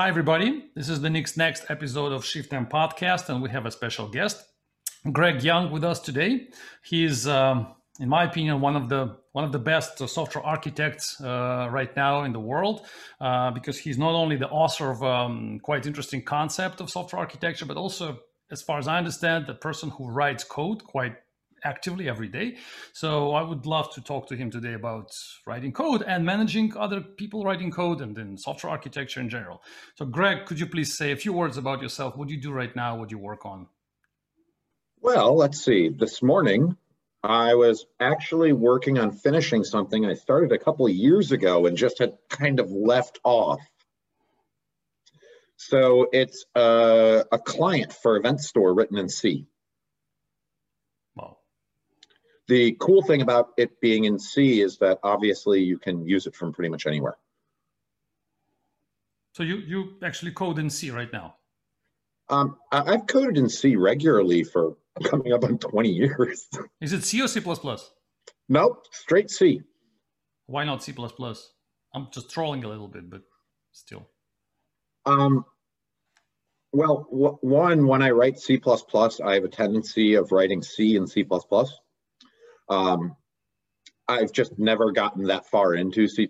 Hi, everybody. This is the next next episode of Shift M Podcast, and we have a special guest, Greg Young, with us today. He's, um, in my opinion, one of the one of the best software architects uh, right now in the world, uh, because he's not only the author of um, quite interesting concept of software architecture, but also, as far as I understand, the person who writes code quite actively every day. So I would love to talk to him today about writing code and managing other people writing code and then software architecture in general. So Greg, could you please say a few words about yourself? What do you do right now? What do you work on? Well, let's see. This morning, I was actually working on finishing something I started a couple of years ago and just had kind of left off. So it's a, a client for Event Store written in C. The cool thing about it being in C is that obviously you can use it from pretty much anywhere. So you, you actually code in C right now? Um, I've coded in C regularly for coming up on 20 years. Is it C or C++? Nope, straight C. Why not C++? I'm just trolling a little bit, but still. Um, well, one, when I write C++, I have a tendency of writing C and C++. Um, I've just never gotten that far into C++.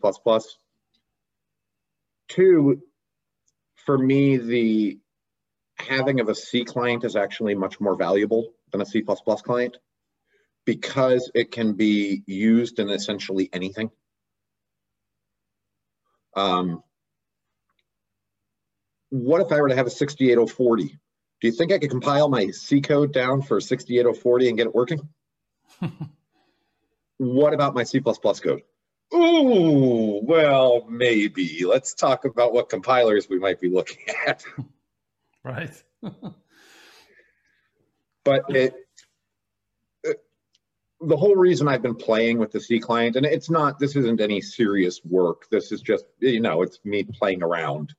Two, for me, the having of a C client is actually much more valuable than a C++ client because it can be used in essentially anything. Um, what if I were to have a 68040? Do you think I could compile my C code down for 68040 and get it working? What about my C++ code? Ooh, well, maybe. Let's talk about what compilers we might be looking at. Right. but it, it, the whole reason I've been playing with the C client, and it's not, this isn't any serious work. This is just, you know, it's me playing around,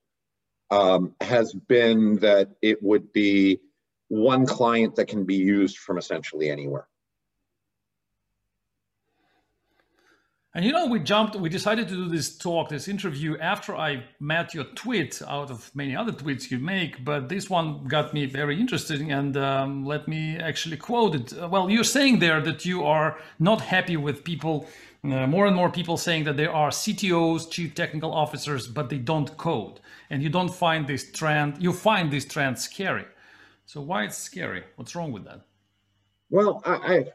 um, has been that it would be one client that can be used from essentially anywhere. And you know, we jumped, we decided to do this talk, this interview after I met your tweet out of many other tweets you make, but this one got me very interested and um, let me actually quote it. Well, you're saying there that you are not happy with people, uh, more and more people saying that there are CTOs, chief technical officers, but they don't code. And you don't find this trend, you find this trend scary. So why it's scary? What's wrong with that? Well, I, I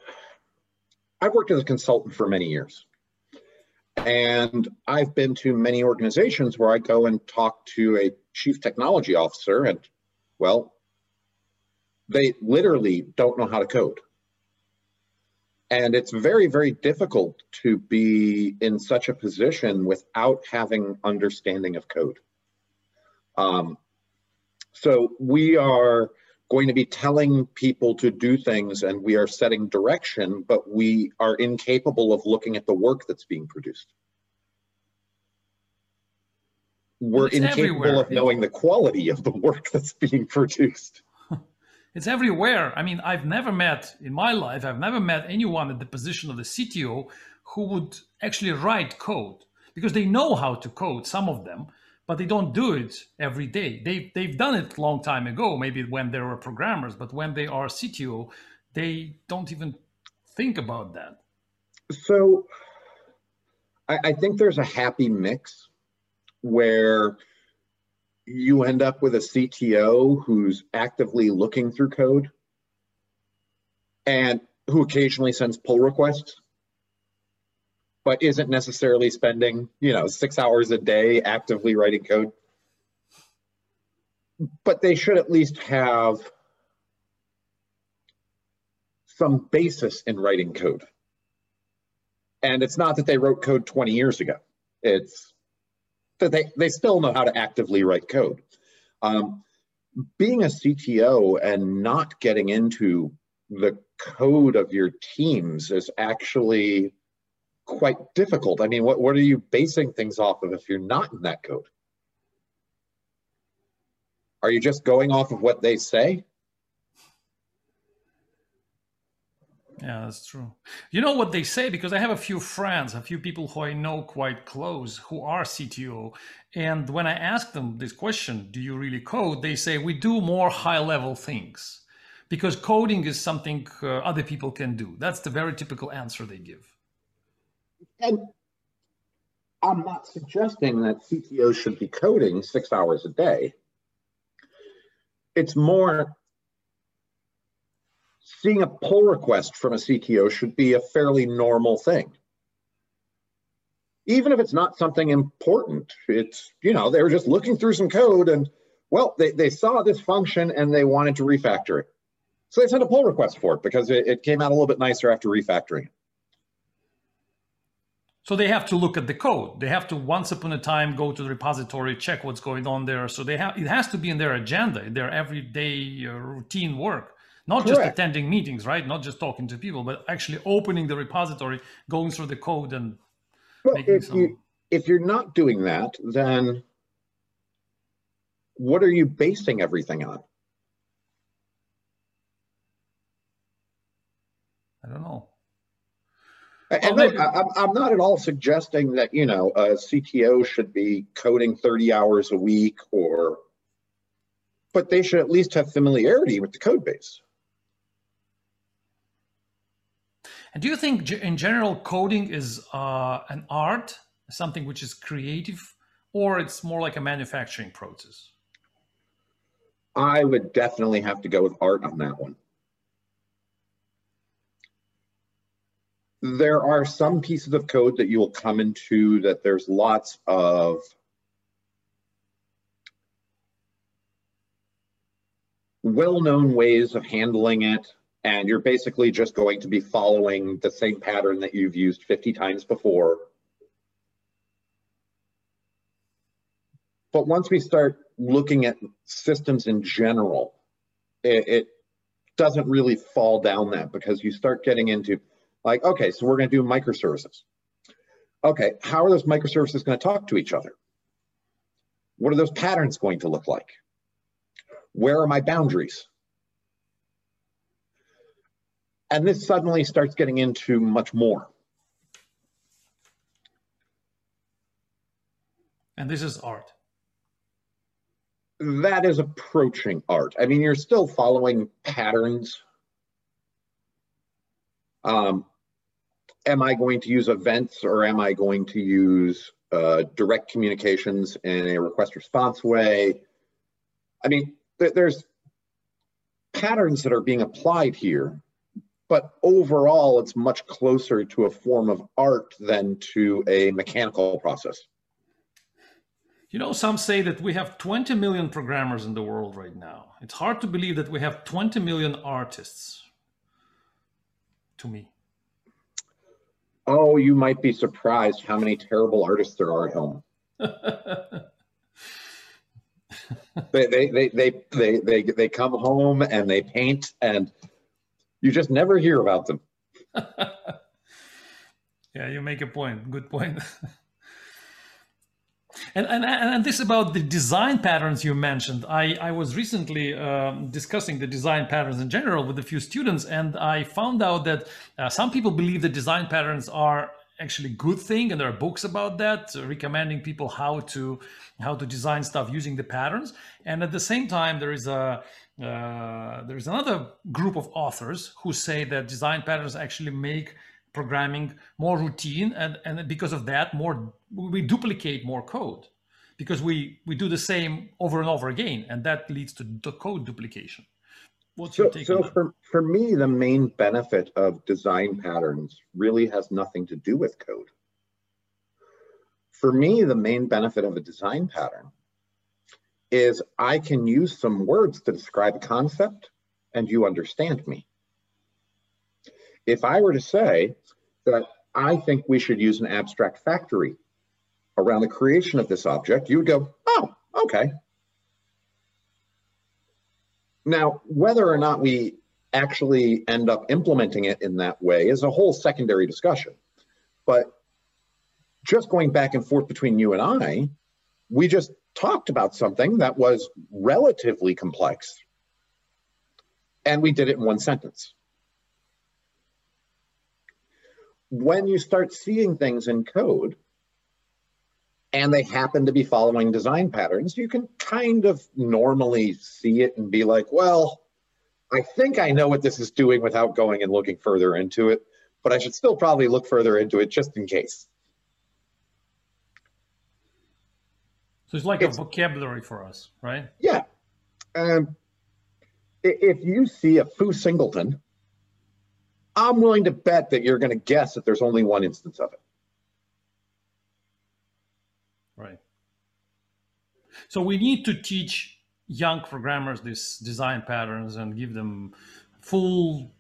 I've worked as a consultant for many years. And I've been to many organizations where I go and talk to a chief technology officer, and well, they literally don't know how to code. And it's very, very difficult to be in such a position without having understanding of code. Um, so we are going to be telling people to do things and we are setting direction, but we are incapable of looking at the work that's being produced. We're it's incapable everywhere. of knowing the quality of the work that's being produced. It's everywhere. I mean, I've never met in my life, I've never met anyone at the position of the CTO who would actually write code because they know how to code, some of them, but they don't do it every day. They they've done it long time ago, maybe when they were programmers, but when they are CTO, they don't even think about that. So I, I think there's a happy mix where you end up with a CTO who's actively looking through code and who occasionally sends pull requests but isn't necessarily spending, you know, six hours a day actively writing code. But they should at least have some basis in writing code. And it's not that they wrote code 20 years ago. It's that they, they still know how to actively write code. Um, being a CTO and not getting into the code of your teams is actually quite difficult. I mean, what, what are you basing things off of if you're not in that code? Are you just going off of what they say? Yeah, that's true. You know what they say because I have a few friends, a few people who I know quite close who are CTO. And when I ask them this question, do you really code? They say we do more high level things because coding is something uh, other people can do. That's the very typical answer they give. And I'm not suggesting that CTO should be coding six hours a day. It's more seeing a pull request from a CTO should be a fairly normal thing. Even if it's not something important, it's, you know, they were just looking through some code and, well, they, they saw this function and they wanted to refactor it. So they sent a pull request for it because it, it came out a little bit nicer after refactoring. So they have to look at the code. They have to once upon a time go to the repository, check what's going on there. So they have it has to be in their agenda, their everyday uh, routine work. Not Correct. just attending meetings, right? Not just talking to people, but actually opening the repository, going through the code, and well, if some... you if you're not doing that, then what are you basing everything on? I don't know. And well, I, I'm not at all suggesting that you know a CTO should be coding 30 hours a week, or, but they should at least have familiarity with the code base. And do you think, in general, coding is uh, an art, something which is creative, or it's more like a manufacturing process? I would definitely have to go with art on that one. There are some pieces of code that you will come into that there's lots of well-known ways of handling it and you're basically just going to be following the same pattern that you've used 50 times before. But once we start looking at systems in general, it, it doesn't really fall down that because you start getting into like, okay, so we're going to do microservices. Okay, how are those microservices going to talk to each other? What are those patterns going to look like? Where are my boundaries? And this suddenly starts getting into much more. And this is art. That is approaching art. I mean, you're still following patterns. Um, am I going to use events or am I going to use uh, direct communications in a request response way? I mean, th there's patterns that are being applied here but overall it's much closer to a form of art than to a mechanical process. You know some say that we have 20 million programmers in the world right now. It's hard to believe that we have 20 million artists to me oh you might be surprised how many terrible artists there are at home they, they, they, they, they, they, they come home and they paint and you just never hear about them. yeah, you make a point. Good point. and, and and this about the design patterns you mentioned. I I was recently um, discussing the design patterns in general with a few students, and I found out that uh, some people believe that design patterns are actually good thing and there are books about that uh, recommending people how to how to design stuff using the patterns and at the same time there is a uh, there's another group of authors who say that design patterns actually make programming more routine and, and because of that more we duplicate more code. Because we we do the same over and over again and that leads to the code duplication. What's your so, take so for, for me the main benefit of design patterns really has nothing to do with code. For me the main benefit of a design pattern is I can use some words to describe a concept and you understand me. If I were to say that I think we should use an abstract factory around the creation of this object, you would go, oh, okay. Now, whether or not we actually end up implementing it in that way is a whole secondary discussion. But just going back and forth between you and I, we just talked about something that was relatively complex and we did it in one sentence. When you start seeing things in code and they happen to be following design patterns, you can kind of normally see it and be like, well, I think I know what this is doing without going and looking further into it, but I should still probably look further into it just in case. So it's like it's, a vocabulary for us, right? Yeah. Um, if you see a foo singleton, I'm willing to bet that you're going to guess that there's only one instance of it. Right. So we need to teach young programmers these design patterns and give them full,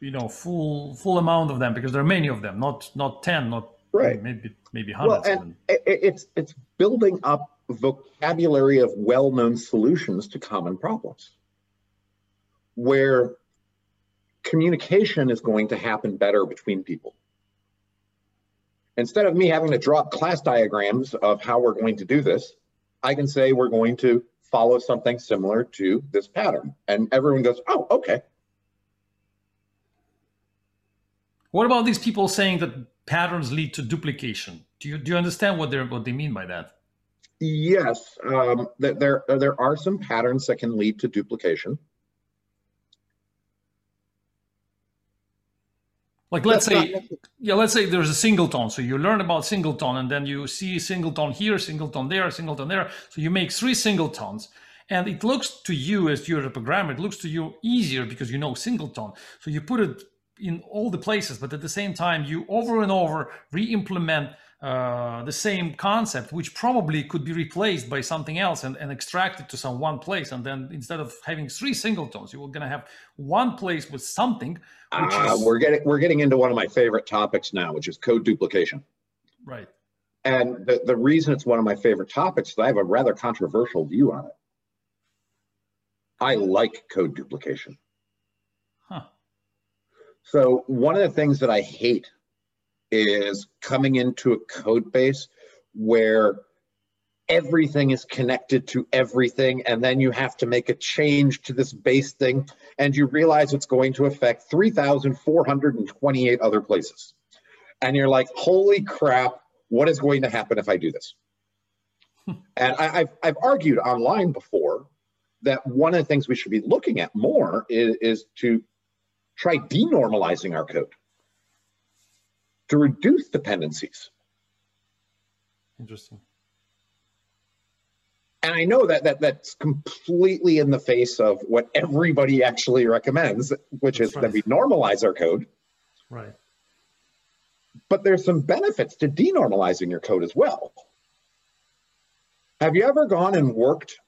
you know, full full amount of them because there are many of them, not not ten, not right. maybe maybe hundreds. Well, and it's it's building up vocabulary of well-known solutions to common problems where communication is going to happen better between people. Instead of me having to draw up class diagrams of how we're going to do this, I can say we're going to follow something similar to this pattern. And everyone goes, oh, okay. What about these people saying that patterns lead to duplication? Do you, do you understand what, they're, what they mean by that? Yes, um, there, there are some patterns that can lead to duplication. Like let's That's say, not... yeah, let's say there's a singleton. So you learn about singleton, and then you see singleton here, singleton there, singleton there. So you make three singletons, and it looks to you as you're a programmer, it looks to you easier because you know singleton. So you put it in all the places, but at the same time, you over and over re-implement uh, the same concept, which probably could be replaced by something else and, and extracted to some one place. And then instead of having three singletons, you're going to have one place with something. Uh, is... We're getting we're getting into one of my favorite topics now, which is code duplication. Right. And the, the reason it's one of my favorite topics is I have a rather controversial view on it. I like code duplication. Huh. So one of the things that I hate is coming into a code base where everything is connected to everything and then you have to make a change to this base thing and you realize it's going to affect 3428 other places. And you're like holy crap what is going to happen if i do this? Hmm. And I, have I've argued online before that one of the things we should be looking at more is, is to try denormalizing our code to reduce dependencies. Interesting. And I know that, that that's completely in the face of what everybody actually recommends, which that's is right. that we normalize our code. Right. But there's some benefits to denormalizing your code as well. Have you ever gone and worked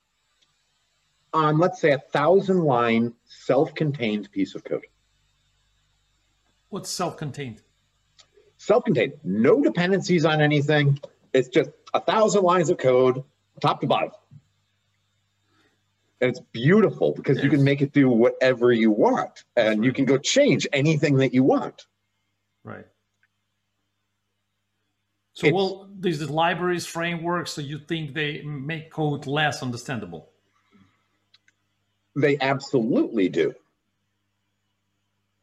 on, let's say, a thousand line self contained piece of code? What's self contained? Self-contained, no dependencies on anything. It's just a thousand lines of code, top to bottom. And it's beautiful because you can make it do whatever you want and you can go change anything that you want. Right. So, it's, well, these libraries, frameworks, so you think they make code less understandable? They absolutely do.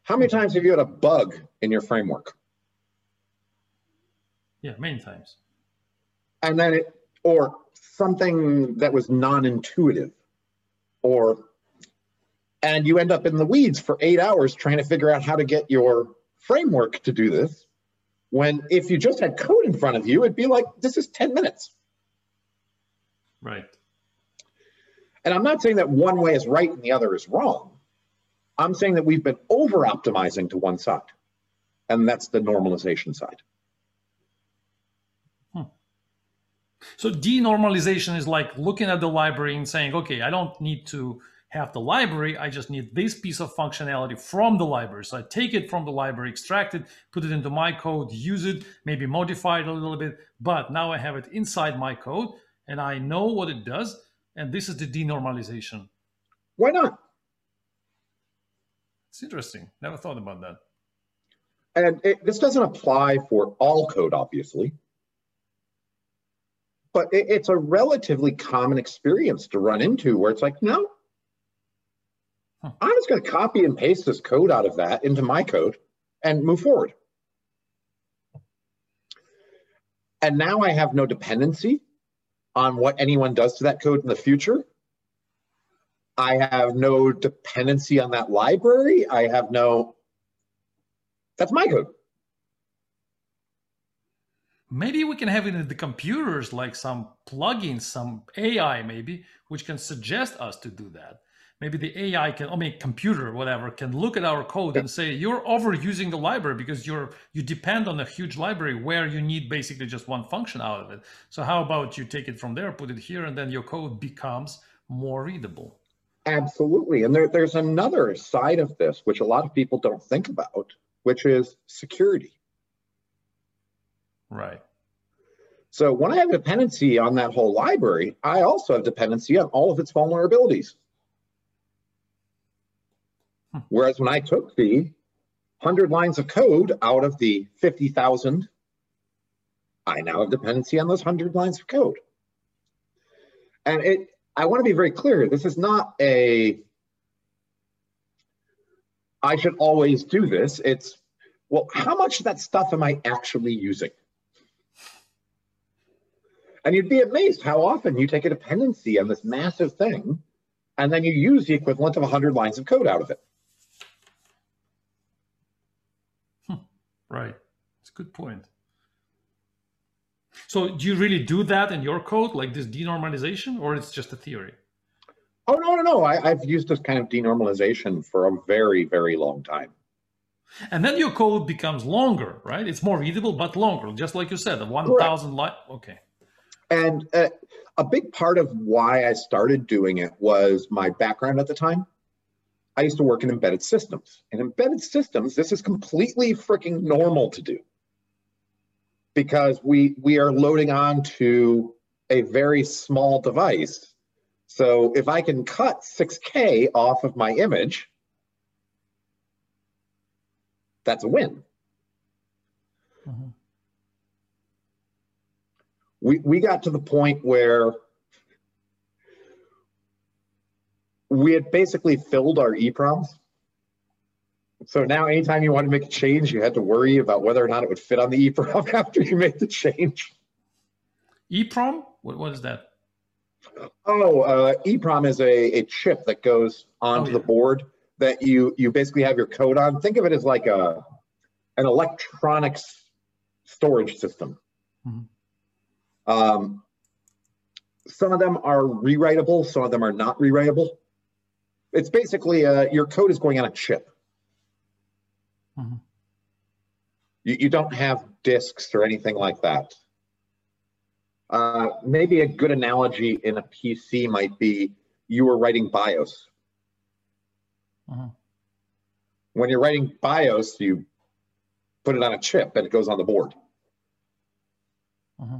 How many times have you had a bug in your framework? Yeah, many times. And then it, or something that was non-intuitive, or, and you end up in the weeds for eight hours trying to figure out how to get your framework to do this. When if you just had code in front of you, it'd be like, this is 10 minutes. Right. And I'm not saying that one way is right and the other is wrong. I'm saying that we've been over optimizing to one side, and that's the normalization side. So denormalization is like looking at the library and saying, okay, I don't need to have the library. I just need this piece of functionality from the library. So I take it from the library, extract it, put it into my code, use it, maybe modify it a little bit. But now I have it inside my code and I know what it does. And this is the denormalization. Why not? It's interesting. Never thought about that. And it, this doesn't apply for all code, obviously but it, it's a relatively common experience to run into where it's like, no, huh. I'm just going to copy and paste this code out of that into my code and move forward. And now I have no dependency on what anyone does to that code in the future. I have no dependency on that library. I have no, that's my code. Maybe we can have it in the computers, like some plugins, some AI maybe, which can suggest us to do that. Maybe the AI can, I mean, computer, whatever, can look at our code and say, you're overusing the library because you're you depend on a huge library where you need basically just one function out of it. So how about you take it from there, put it here, and then your code becomes more readable. Absolutely. And there, there's another side of this, which a lot of people don't think about, which is security. Right. So when I have a dependency on that whole library, I also have dependency on all of its vulnerabilities. Hmm. Whereas when I took the 100 lines of code out of the 50,000, I now have dependency on those 100 lines of code. And it, I want to be very clear. This is not a, I should always do this. It's, well, how much of that stuff am I actually using? And you'd be amazed how often you take a dependency on this massive thing, and then you use the equivalent of 100 lines of code out of it. Hmm. Right. It's a good point. So do you really do that in your code, like this denormalization, or it's just a theory? Oh, no, no, no. I, I've used this kind of denormalization for a very, very long time. And then your code becomes longer, right? It's more readable, but longer, just like you said, the 1,000 line. Okay. And uh, a big part of why I started doing it was my background at the time. I used to work in embedded systems. In embedded systems, this is completely freaking normal to do because we we are loading on to a very small device. So if I can cut 6K off of my image, that's a win. Mm-hmm we, we got to the point where we had basically filled our EPROMs. So now anytime you want to make a change, you had to worry about whether or not it would fit on the EPROM after you made the change. EPROM? What, what is that? Oh, uh, EPROM is a, a chip that goes onto oh, yeah. the board that you you basically have your code on. Think of it as like a an electronics storage system. Mm-hmm. Um, some of them are rewritable, some of them are not rewritable. It's basically uh, your code is going on a chip. Mm-hmm. You, you don't have disks or anything like that. Uh, maybe a good analogy in a PC might be you were writing BIOS. Mm-hmm. When you're writing BIOS, you put it on a chip and it goes on the board. Mm-hmm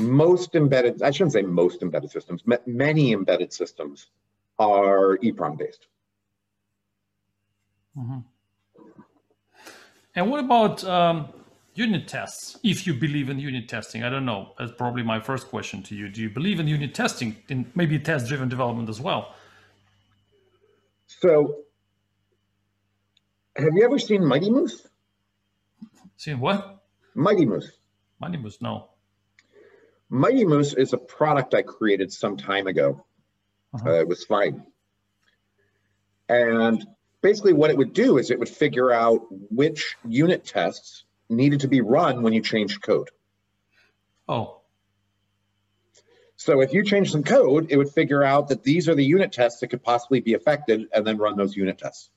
most embedded, I shouldn't say most embedded systems, many embedded systems are EEPROM based. Mm-hmm. And what about um, unit tests? If you believe in unit testing, I don't know. That's probably my first question to you. Do you believe in unit testing, in maybe test driven development as well? So, have you ever seen Mighty Moose? Seen what? Mighty Moose. Mighty Moose, no. Mighty Moose is a product I created some time ago. Uh-huh. Uh, it was fine. And basically, what it would do is it would figure out which unit tests needed to be run when you changed code. Oh. So if you change some code, it would figure out that these are the unit tests that could possibly be affected and then run those unit tests.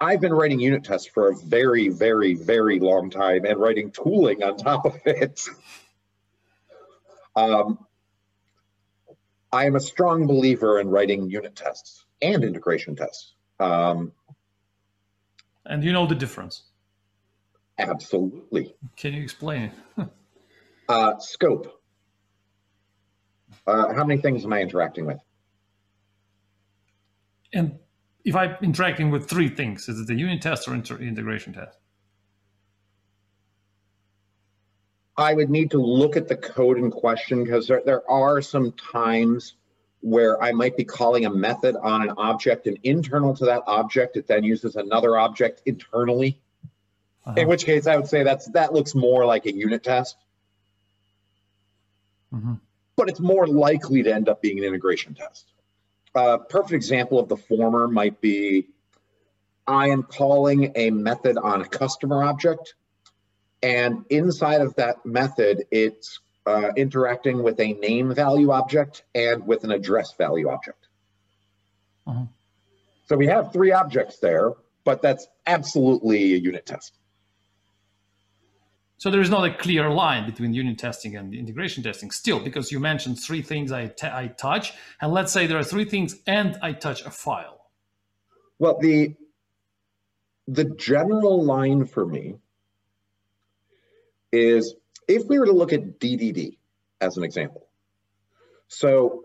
I've been writing unit tests for a very, very, very long time and writing tooling on top of it. Um, I am a strong believer in writing unit tests and integration tests. Um, and you know the difference? Absolutely. Can you explain uh, scope. Uh, how many things am I interacting with? And if I'm interacting with three things, is it the unit test or inter- integration test? I would need to look at the code in question because there, there are some times where I might be calling a method on an object and internal to that object, it then uses another object internally. Uh-huh. In which case, I would say that's that looks more like a unit test. Mm-hmm. But it's more likely to end up being an integration test. A perfect example of the former might be I am calling a method on a customer object, and inside of that method, it's uh, interacting with a name value object and with an address value object. Uh-huh. So we have three objects there, but that's absolutely a unit test. So there is not a clear line between unit testing and integration testing still, because you mentioned three things I, I touch, and let's say there are three things and I touch a file. Well, the the general line for me is if we were to look at DDD as an example. So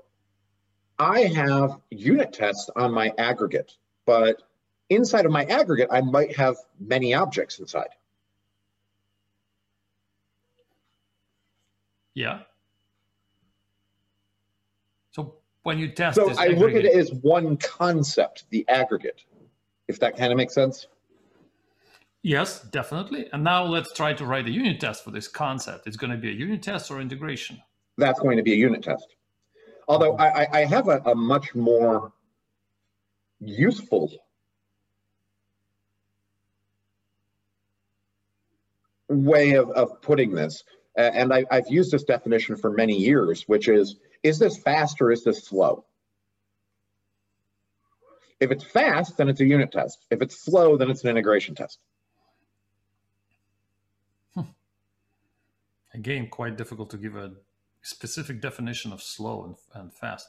I have unit tests on my aggregate, but inside of my aggregate, I might have many objects inside. Yeah. So when you test So I look at it as one concept, the aggregate, if that kind of makes sense. Yes, definitely. And now let's try to write a unit test for this concept. It's going to be a unit test or integration? That's going to be a unit test. Although I, I have a, a much more useful way of, of putting this, and I, I've used this definition for many years, which is, is this fast or is this slow? If it's fast, then it's a unit test. If it's slow, then it's an integration test. Again, quite difficult to give a specific definition of slow and, and fast.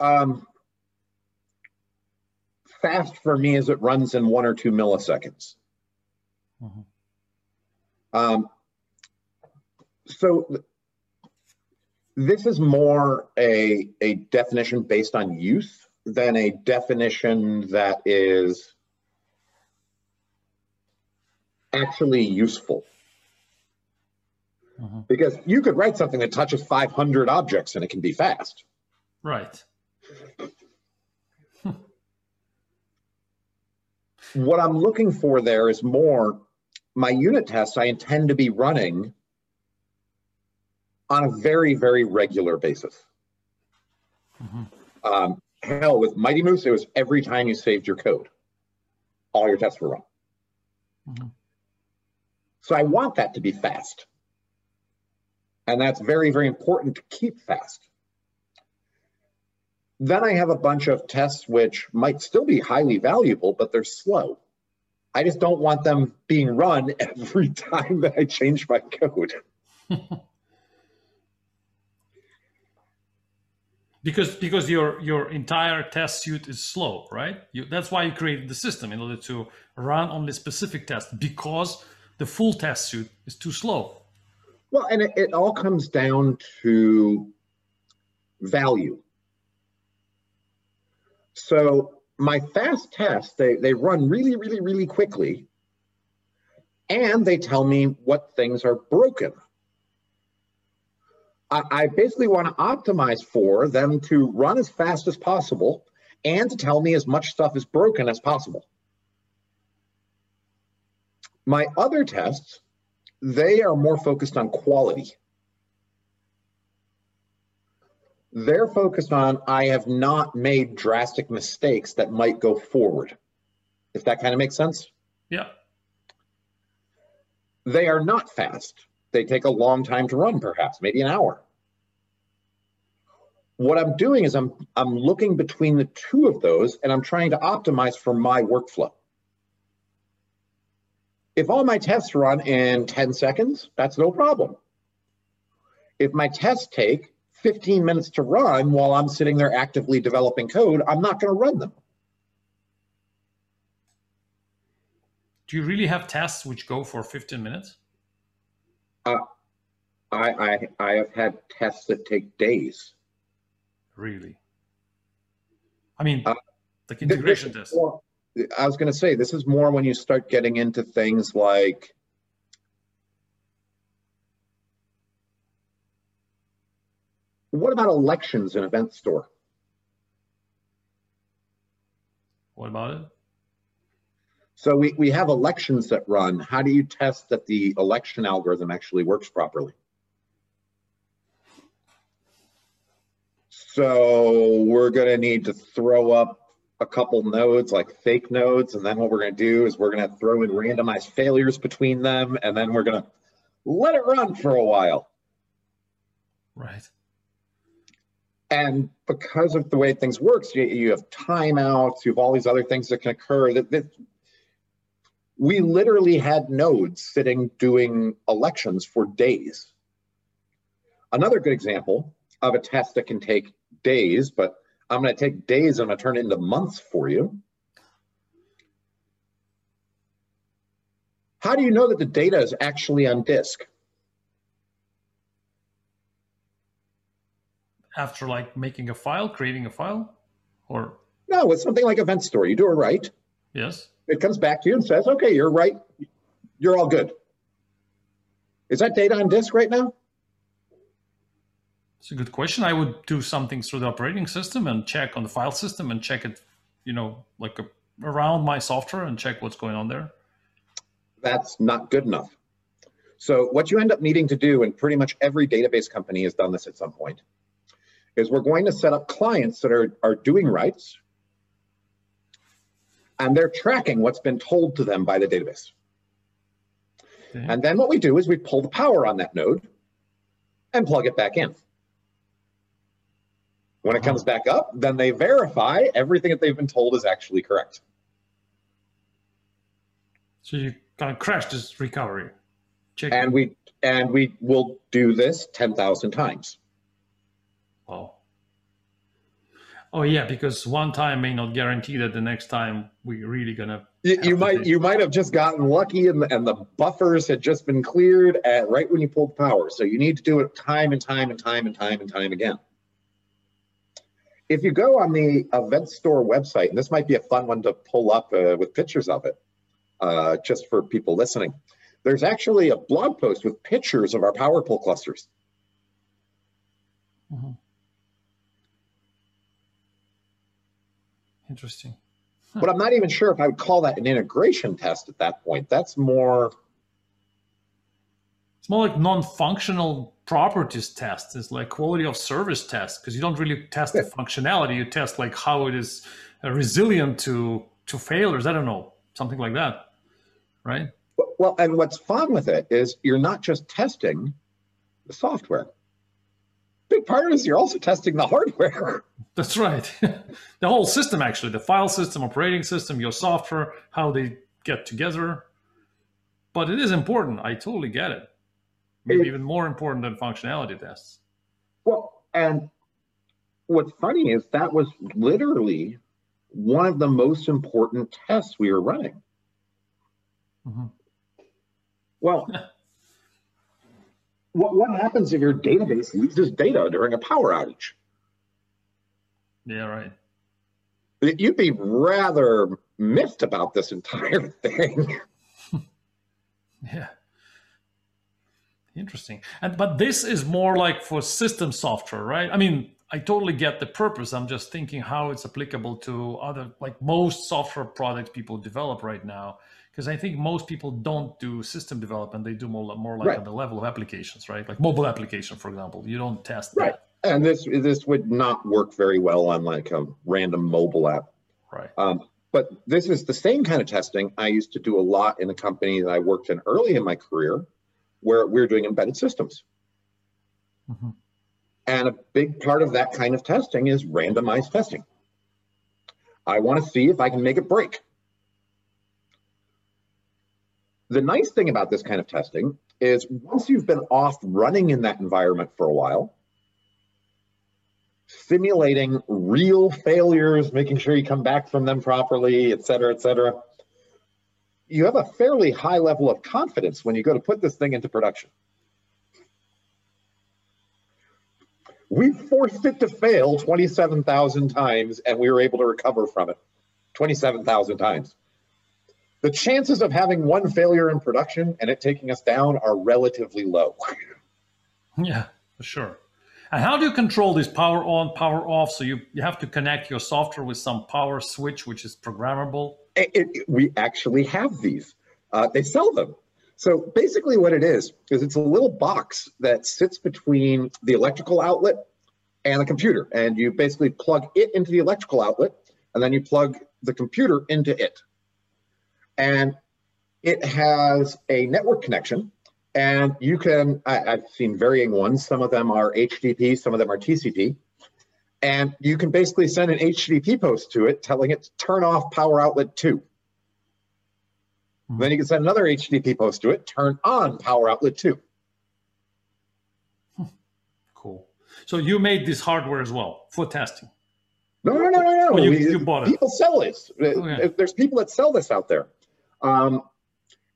Um, fast for me is it runs in one or two milliseconds. Mm-hmm. Um, so this is more a, a definition based on use than a definition that is actually useful. Mm-hmm. Because you could write something that touches 500 objects and it can be fast. Right. what I'm looking for there is more my unit tests I intend to be running on a very, very regular basis. Mm-hmm. Um, hell, with Mighty Moose, it was every time you saved your code, all your tests were run. Mm-hmm. So I want that to be fast. And that's very, very important to keep fast. Then I have a bunch of tests which might still be highly valuable, but they're slow. I just don't want them being run every time that I change my code. because because your your entire test suite is slow, right? You, that's why you created the system in order to run only specific tests because the full test suite is too slow. Well, and it, it all comes down to value. So my fast tests, they, they run really, really, really quickly, and they tell me what things are broken. I, I basically want to optimize for them to run as fast as possible and to tell me as much stuff is broken as possible. My other tests they are more focused on quality. They're focused on, I have not made drastic mistakes that might go forward. If that kind of makes sense? Yeah. They are not fast. They take a long time to run, perhaps, maybe an hour. What I'm doing is I'm, I'm looking between the two of those and I'm trying to optimize for my workflow. If all my tests run in 10 seconds, that's no problem. If my tests take 15 minutes to run while I'm sitting there actively developing code, I'm not going to run them. Do you really have tests which go for 15 minutes? Uh, I, I, I have had tests that take days. Really? I mean, uh, like integration tests. I was going to say, this is more when you start getting into things like what about elections in event store? What about it? So we, we have elections that run. How do you test that the election algorithm actually works properly? So we're going to need to throw up a couple nodes like fake nodes. And then what we're going to do is we're going to throw in randomized failures between them. And then we're going to let it run for a while. Right. And because of the way things works, you, you have timeouts, you have all these other things that can occur. That, that we literally had nodes sitting doing elections for days. Another good example of a test that can take days, but I'm going to take days and I'm going to turn it into months for you. How do you know that the data is actually on disk? After like making a file, creating a file, or no, with something like Event Store, you do it right. Yes. It comes back to you and says, "Okay, you're right. You're all good." Is that data on disk right now? It's a good question. I would do something through the operating system and check on the file system and check it, you know, like a, around my software and check what's going on there. That's not good enough. So what you end up needing to do, and pretty much every database company has done this at some point, is we're going to set up clients that are, are doing writes, and they're tracking what's been told to them by the database. Okay. And then what we do is we pull the power on that node and plug it back in. When it comes back up, then they verify everything that they've been told is actually correct. So you kind of crash this recovery. Check and we and we will do this 10,000 times. Oh. Oh yeah, because one time may not guarantee that the next time we're really gonna. You, you might you might have just gotten lucky and the, and the buffers had just been cleared at right when you pulled power. So you need to do it time and time and time and time and time again. If you go on the event store website, and this might be a fun one to pull up uh, with pictures of it, uh, just for people listening, there's actually a blog post with pictures of our power pull clusters. Mm-hmm. Interesting. Huh. But I'm not even sure if I would call that an integration test at that point. That's more. It's more like non-functional properties test is like quality of service test because you don't really test yeah. the functionality. You test like how it is resilient to to failures. I don't know something like that right? Well and what's fun with it is you're not just testing the software. Big part is you're also testing the hardware. That's right. The whole system actually. The file system operating system your software how they get together. But it is important. I totally get it maybe it, even more important than functionality tests. Well, and what's funny is that was literally one of the most important tests we were running. Mm-hmm. Well, what, what happens if your database loses data during a power outage? Yeah, right. You'd be rather miffed about this entire thing. yeah. Interesting. And but this is more like for system software, right? I mean, I totally get the purpose. I'm just thinking how it's applicable to other like most software products people develop right now. Because I think most people don't do system development; they do more more like right. on the level of applications, right? Like mobile application, for example. You don't test right. That. And this this would not work very well on like a random mobile app. Right. Um, but this is the same kind of testing I used to do a lot in the company that I worked in early in my career where we're doing embedded systems. Mm-hmm. And a big part of that kind of testing is randomized testing. I want to see if I can make it break. The nice thing about this kind of testing is once you've been off running in that environment for a while, simulating real failures, making sure you come back from them properly, et cetera, et cetera, you have a fairly high level of confidence when you go to put this thing into production. We forced it to fail 27,000 times and we were able to recover from it 27,000 times. The chances of having one failure in production and it taking us down are relatively low. Yeah, for sure. And how do you control this power on, power off? So you, you have to connect your software with some power switch, which is programmable It, it, we actually have these. Uh, they sell them. So basically, what it is is it's a little box that sits between the electrical outlet and the computer, and you basically plug it into the electrical outlet, and then you plug the computer into it, and it has a network connection. And you can, I, I've seen varying ones. Some of them are HTTP, some of them are TCP. And you can basically send an HTTP post to it telling it to turn off power outlet two. Then you can send another HTTP post to it, turn on power outlet two. Cool. So you made this hardware as well for testing? No, no, no, no, no. Oh, you, we, you bought it. People sell this. Okay. There's people that sell this out there. Um,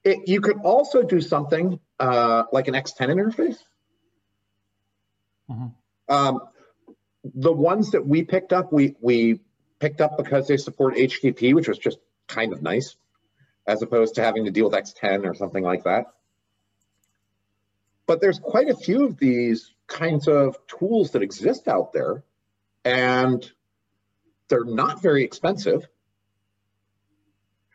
it, you could also do something uh, like an X10 interface. Mm-hmm. Um, the ones that we picked up, we we picked up because they support HTTP, which was just kind of nice, as opposed to having to deal with X10 or something like that. But there's quite a few of these kinds of tools that exist out there, and they're not very expensive.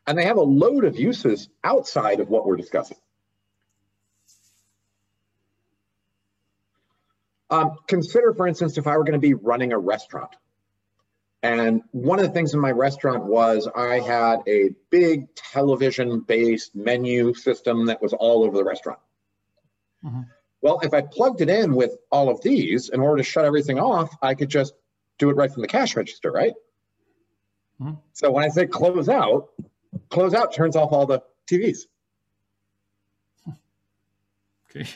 And they have a load of uses outside of what we're discussing. Um, consider, for instance, if I were going to be running a restaurant. And one of the things in my restaurant was I had a big television based menu system that was all over the restaurant. Mm-hmm. Well, if I plugged it in with all of these, in order to shut everything off, I could just do it right from the cash register, right? Mm-hmm. So when I say close out, close out turns off all the TVs. Okay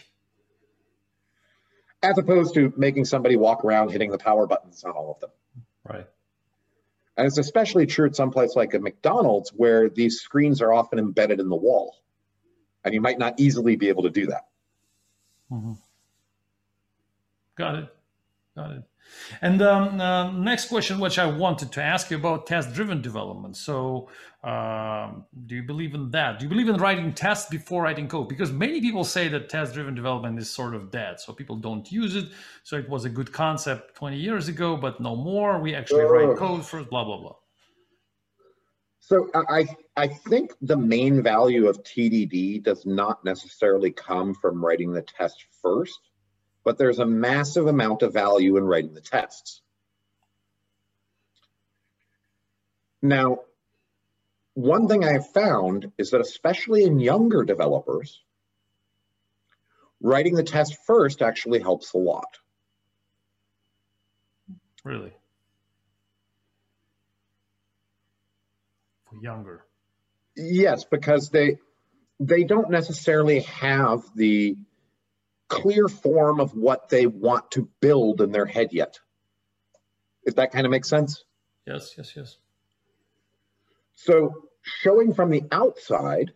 as opposed to making somebody walk around hitting the power buttons on all of them. Right. And it's especially true at some place like a McDonald's where these screens are often embedded in the wall. And you might not easily be able to do that. Mm-hmm. Got it. Got it. And um, uh, next question, which I wanted to ask you about test-driven development. So, um, do you believe in that? Do you believe in writing tests before writing code? Because many people say that test-driven development is sort of dead, so people don't use it. So it was a good concept 20 years ago, but no more. We actually uh, write code first. Blah blah blah. So I I think the main value of TDD does not necessarily come from writing the test first but there's a massive amount of value in writing the tests. Now, one thing I have found is that especially in younger developers, writing the test first actually helps a lot. Really? For younger? Yes, because they they don't necessarily have the clear form of what they want to build in their head yet. If that kind of makes sense? Yes, yes, yes. So showing from the outside,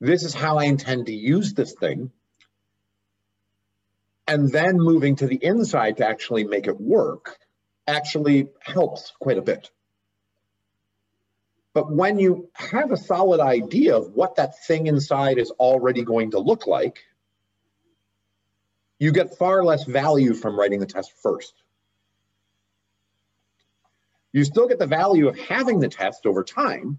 this is how I intend to use this thing, and then moving to the inside to actually make it work actually helps quite a bit. But when you have a solid idea of what that thing inside is already going to look like, you get far less value from writing the test first. You still get the value of having the test over time,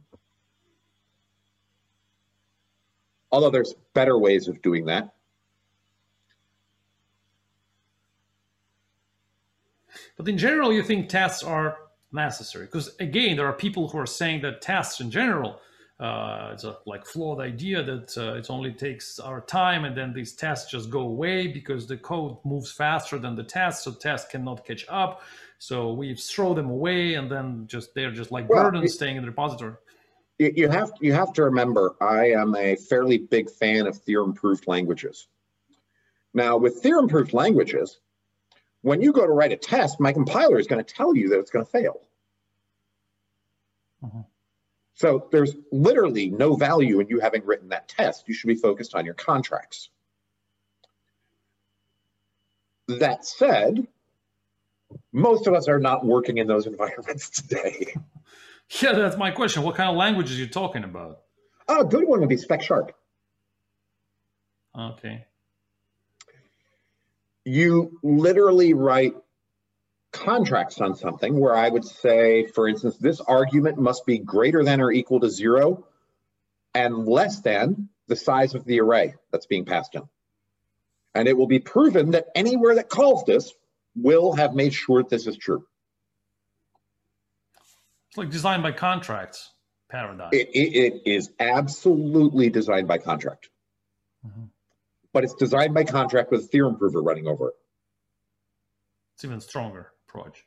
although there's better ways of doing that. But in general, you think tests are necessary? Because again, there are people who are saying that tests in general uh, it's a like flawed idea that uh, it only takes our time and then these tests just go away because the code moves faster than the tests so tests cannot catch up. So we throw them away and then just they're just like well, burdens staying in the repository. You have you have to remember i am a fairly big fan of theorem proofed languages. Now with theorem proofed languages when you go to write a test my compiler is going to tell you that it's going to fail. Mm-hmm. So there's literally no value in you having written that test. You should be focused on your contracts. That said, most of us are not working in those environments today. Yeah, that's my question. What kind of languages are you talking about? Oh, a good one would be Spec Sharp. Okay. You literally write contracts on something where I would say, for instance, this argument must be greater than or equal to zero and less than the size of the array that's being passed in. And it will be proven that anywhere that calls this will have made sure this is true. It's like designed by contracts paradigm. It, it, it is absolutely designed by contract. Mm-hmm. But it's designed by contract with a theorem prover running over it. It's even stronger approach.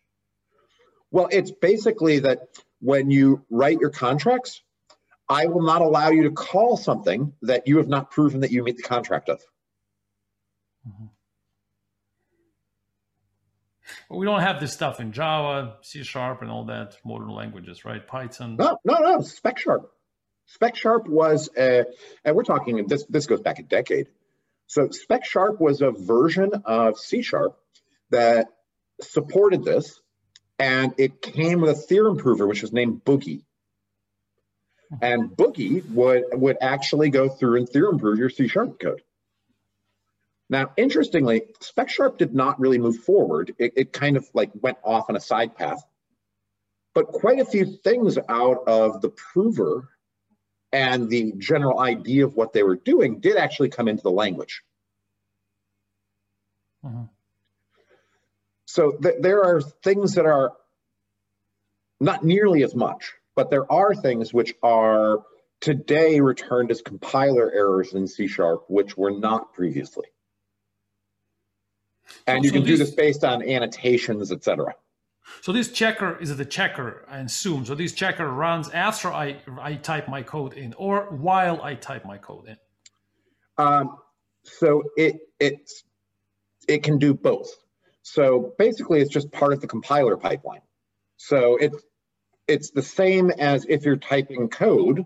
Well, it's basically that when you write your contracts, I will not allow you to call something that you have not proven that you meet the contract of. Mm-hmm. Well, we don't have this stuff in Java, C Sharp, and all that modern languages, right? Python. No, no, no. Spec Sharp. Spec Sharp was, a, and we're talking this. This goes back a decade. So Spec Sharp was a version of C Sharp that supported this, and it came with a theorem prover, which was named Boogie. And Boogie would would actually go through and theorem prove your C Sharp code. Now, interestingly, Spec Sharp did not really move forward. It, it kind of like went off on a side path. But quite a few things out of the prover and the general idea of what they were doing did actually come into the language. Mm-hmm. So th- there are things that are not nearly as much, but there are things which are today returned as compiler errors in C sharp, which were not previously. And so, you can so do this based on annotations, etc. So this checker is the checker, I assume. So this checker runs after I, I type my code in or while I type my code in? Um, so it, it's, it can do both. So basically it's just part of the compiler pipeline. So it's, it's the same as if you're typing code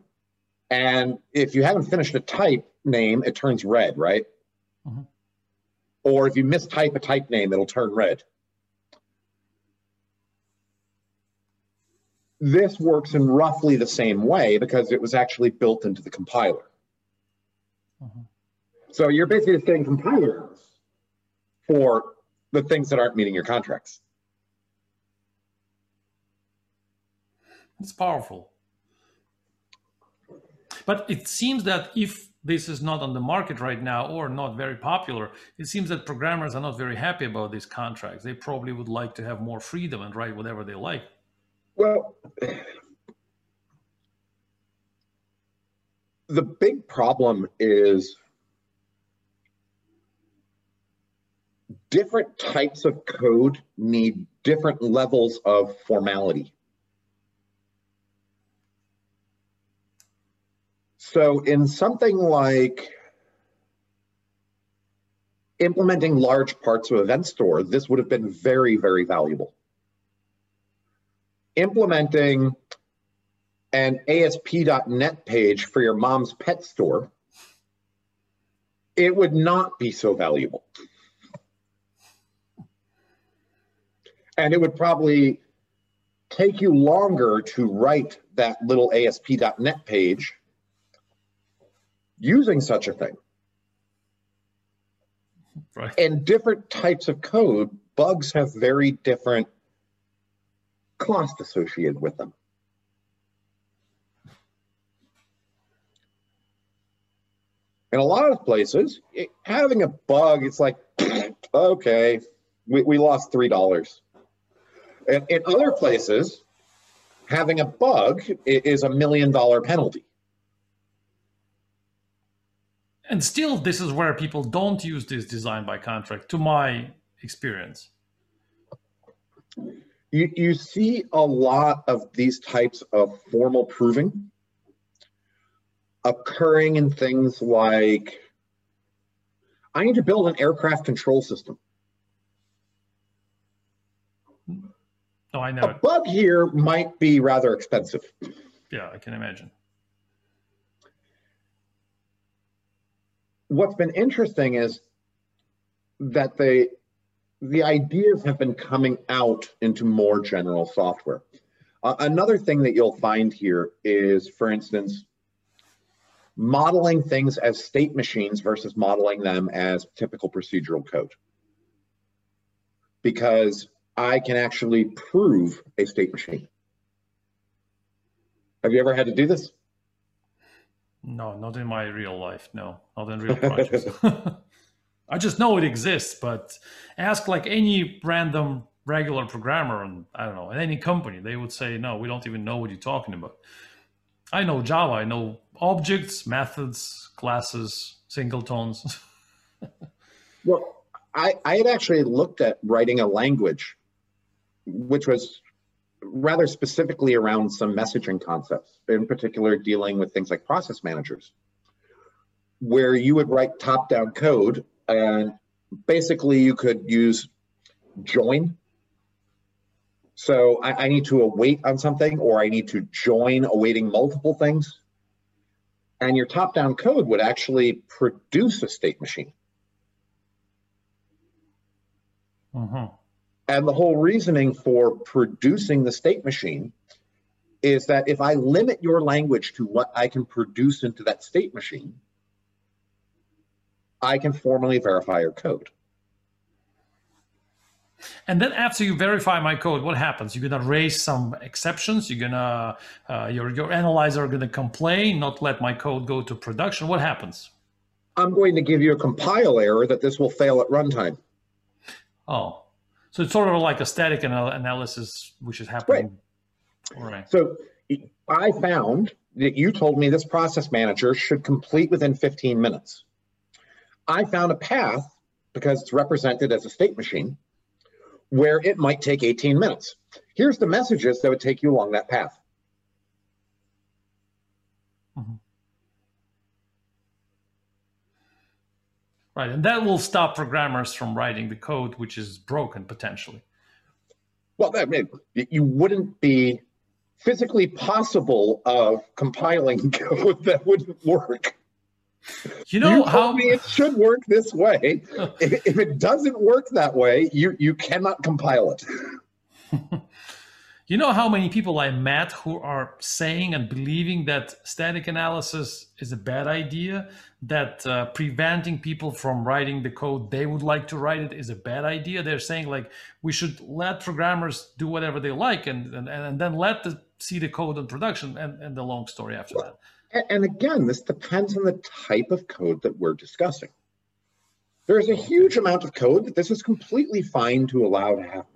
and if you haven't finished a type name, it turns red, right? Mm-hmm or if you mistype a type name, it'll turn red. This works in roughly the same way because it was actually built into the compiler. Mm-hmm. So you're basically saying compilers for the things that aren't meeting your contracts. It's powerful. But it seems that if this is not on the market right now or not very popular, it seems that programmers are not very happy about these contracts. They probably would like to have more freedom and write whatever they like. Well, the big problem is different types of code need different levels of formality. So in something like implementing large parts of Event Store, this would have been very, very valuable. Implementing an ASP.NET page for your mom's pet store, it would not be so valuable. And it would probably take you longer to write that little ASP.NET page using such a thing. Right. And different types of code, bugs have very different cost associated with them. In a lot of places, it, having a bug, it's like, okay, we, we lost $3. And in other places, having a bug is a million dollar penalty. and still this is where people don't use this design by contract to my experience you, you see a lot of these types of formal proving occurring in things like i need to build an aircraft control system oh i know a bug here might be rather expensive yeah i can imagine what's been interesting is that they the ideas have been coming out into more general software. Uh, another thing that you'll find here is, for instance, modeling things as state machines versus modeling them as typical procedural code. Because I can actually prove a state machine. Have you ever had to do this? No, not in my real life. No, not in real projects. I just know it exists, but ask like any random regular programmer and I don't know, in any company, they would say, no, we don't even know what you're talking about. I know Java, I know objects, methods, classes, singletons. well, I, I had actually looked at writing a language, which was rather specifically around some messaging concepts, in particular dealing with things like process managers, where you would write top down code and basically you could use join. So I, I need to await on something or I need to join awaiting multiple things. And your top down code would actually produce a state machine. Mm-hmm. And the whole reasoning for producing the state machine is that if I limit your language to what I can produce into that state machine, I can formally verify your code. And then after you verify my code, what happens? You're gonna raise some exceptions. You're gonna uh, your your analyzer are gonna complain, not let my code go to production. What happens? I'm going to give you a compile error that this will fail at runtime. Oh, so it's sort of like a static anal- analysis, which is happening. Right. Right. So I found that you told me this process manager should complete within 15 minutes. I found a path because it's represented as a state machine where it might take 18 minutes. Here's the messages that would take you along that path. Mm-hmm. Right, and that will stop programmers from writing the code which is broken potentially. Well, I mean, you wouldn't be physically possible of compiling code that wouldn't work. You know you how it should work this way. if, if it doesn't work that way, you you cannot compile it. You know how many people I met who are saying and believing that static analysis is a bad idea, that uh, preventing people from writing the code they would like to write it is a bad idea. They're saying like we should let programmers do whatever they like and and, and then let the see the code in production and, and the long story after that. And again, this depends on the type of code that we're discussing. There's a huge amount of code that this is completely fine to allow to happen.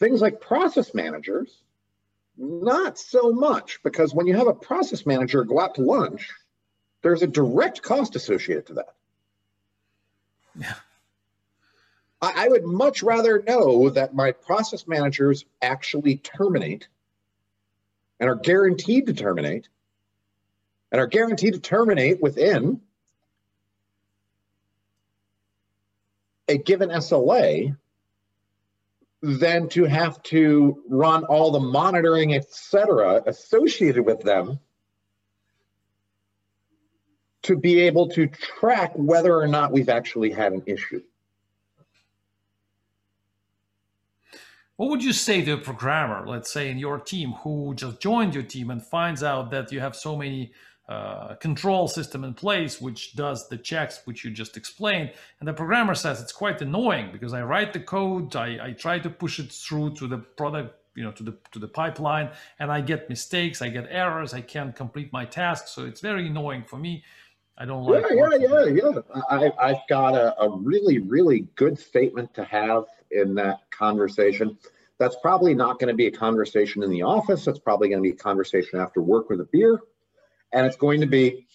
Things like process managers, not so much, because when you have a process manager go out to lunch, there's a direct cost associated to that. Yeah. I, I would much rather know that my process managers actually terminate and are guaranteed to terminate and are guaranteed to terminate within a given SLA than to have to run all the monitoring, et cetera, associated with them to be able to track whether or not we've actually had an issue. What would you say to a programmer, let's say in your team, who just joined your team and finds out that you have so many uh, control system in place which does the checks which you just explained. And the programmer says it's quite annoying because i write the code I, I try to push it through to the product you know to the to the pipeline and i get mistakes i get errors i can't complete my task. So it's very annoying for me. I don't like yeah yeah yeah yeah. I, i've got a, a really really good statement to have in that conversation. That's probably not going to be a conversation in the office. That's probably going to be a conversation after work with a beer and it's going to be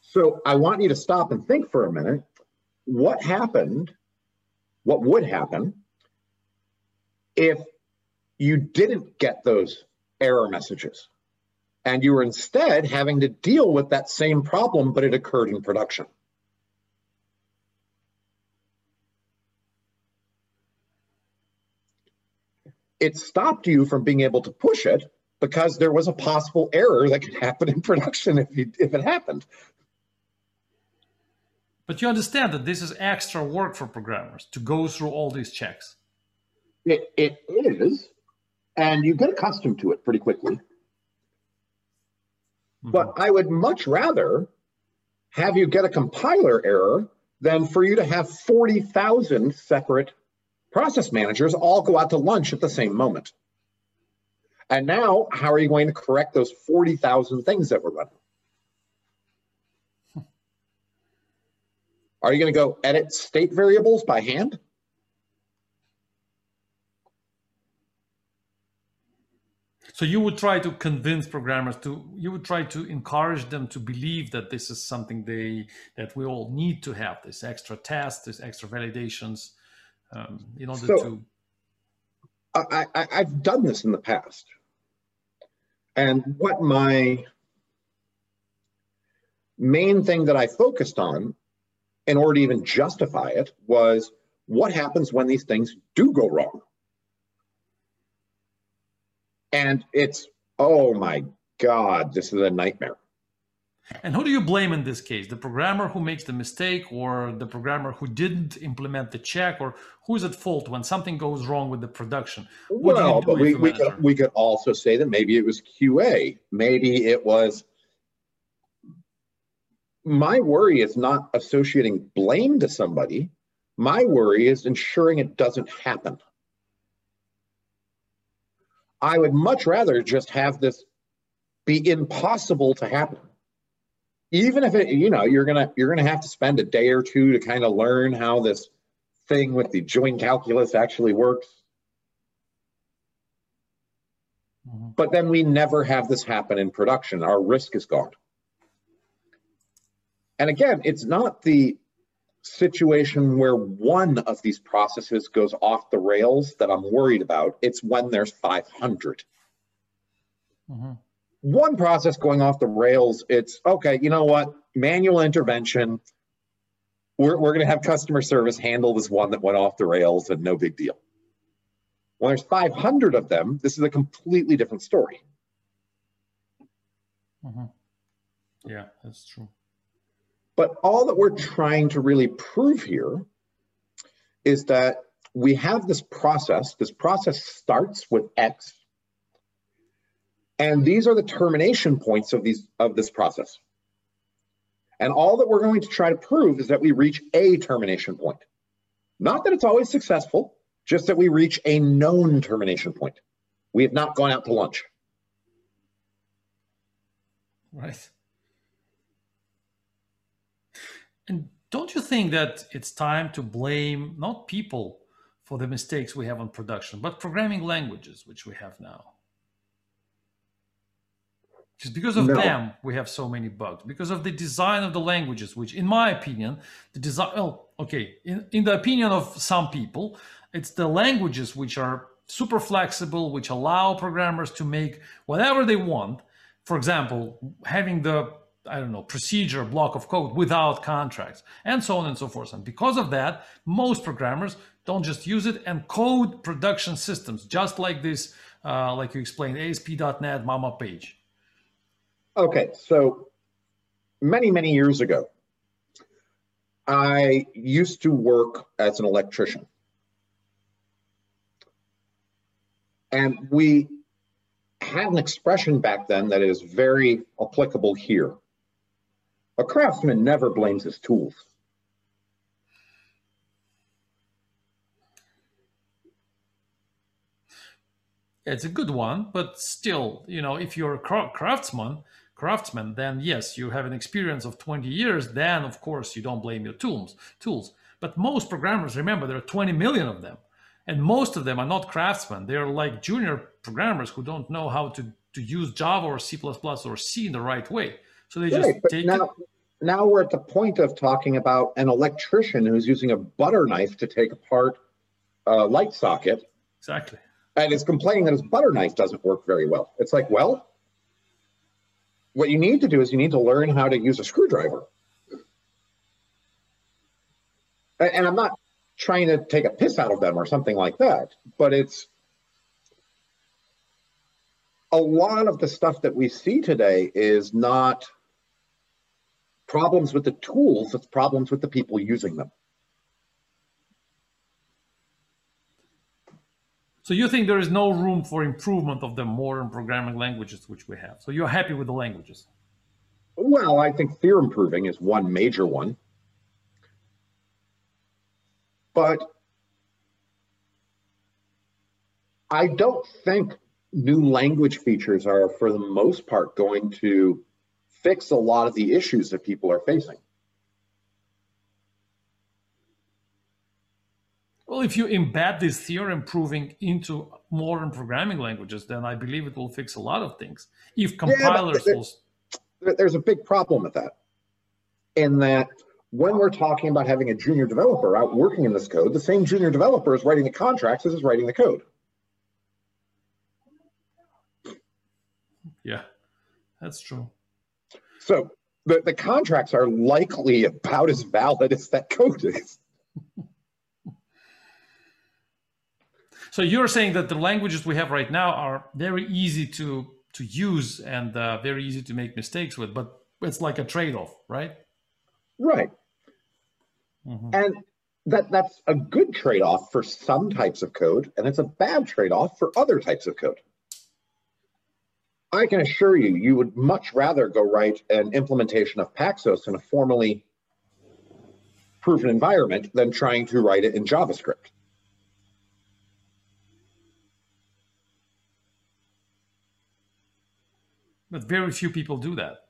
so I want you to stop and think for a minute what happened, what would happen if you didn't get those error messages and you were instead having to deal with that same problem, but it occurred in production. It stopped you from being able to push it because there was a possible error that could happen in production if, you, if it happened. But you understand that this is extra work for programmers to go through all these checks. It, it is, and you get accustomed to it pretty quickly. Mm-hmm. But I would much rather have you get a compiler error than for you to have 40,000 separate process managers all go out to lunch at the same moment. And now, how are you going to correct those 40,000 things that we're running? Are you going to go edit state variables by hand? So you would try to convince programmers to you would try to encourage them to believe that this is something they that we all need to have this extra test, this extra validations um, in order so, to. I, I, I've done this in the past, and what my main thing that I focused on in order to even justify it was what happens when these things do go wrong. And it's, oh my God, this is a nightmare. And who do you blame in this case? The programmer who makes the mistake, or the programmer who didn't implement the check, or who's at fault when something goes wrong with the production? What well, but we, we, could, we could also say that maybe it was QA. Maybe it was. My worry is not associating blame to somebody. My worry is ensuring it doesn't happen. I would much rather just have this be impossible to happen. Even if it, you know, you're gonna you're gonna have to spend a day or two to kind of learn how this thing with the join calculus actually works. Mm-hmm. But then we never have this happen in production. Our risk is gone. And again, it's not the situation where one of these processes goes off the rails that I'm worried about. It's when there's 500. Mm-hmm. One process going off the rails, it's okay, you know what? Manual intervention. We're, we're going to have customer service handle this one that went off the rails and no big deal. When there's 500 of them, this is a completely different story. Mm-hmm. Yeah, that's true. But all that we're trying to really prove here is that we have this process. This process starts with X. And these are the termination points of, these, of this process. And all that we're going to try to prove is that we reach a termination point. Not that it's always successful, just that we reach a known termination point. We have not gone out to lunch. Right. And don't you think that it's time to blame not people for the mistakes we have on production, but programming languages, which we have now? Just because of no. them, we have so many bugs. Because of the design of the languages, which, in my opinion, the design, well, okay, in, in the opinion of some people, it's the languages which are super flexible, which allow programmers to make whatever they want. For example, having the I don't know, procedure, block of code without contracts, and so on and so forth. And because of that, most programmers don't just use it and code production systems, just like this, uh, like you explained, ASP.NET Mama page. Okay, so many, many years ago, I used to work as an electrician. And we had an expression back then that is very applicable here. A craftsman never blames his tools. It's a good one, but still, you know, if you're a craftsman, craftsman, then yes, you have an experience of 20 years. Then, of course, you don't blame your tools. Tools, but most programmers, remember, there are 20 million of them, and most of them are not craftsmen. They're like junior programmers who don't know how to to use Java or C++ or C in the right way. So they just take now, it. Now we're at the point of talking about an electrician who's using a butter knife to take apart a light socket. Exactly. And is complaining that his butter knife doesn't work very well. It's like, well, what you need to do is you need to learn how to use a screwdriver. And I'm not trying to take a piss out of them or something like that, but it's a lot of the stuff that we see today is not problems with the tools, it's problems with the people using them. So you think there is no room for improvement of the modern programming languages which we have. So you're happy with the languages? Well, I think theorem proving is one major one. But I don't think new language features are, for the most part, going to fix a lot of the issues that people are facing. Well, if you embed this theorem proving into modern programming languages, then I believe it will fix a lot of things. If compilers yeah, will... There's a big problem with that. In that, when we're talking about having a junior developer out working in this code, the same junior developer is writing the contracts as is writing the code. Yeah, that's true. So the, the contracts are likely about as valid as that code is. So you're saying that the languages we have right now are very easy to to use and uh, very easy to make mistakes with, but it's like a trade-off, right? Right. Mm-hmm. And that that's a good trade-off for some types of code, and it's a bad trade-off for other types of code. I can assure you, you would much rather go write an implementation of Paxos in a formally proven environment than trying to write it in JavaScript. But very few people do that.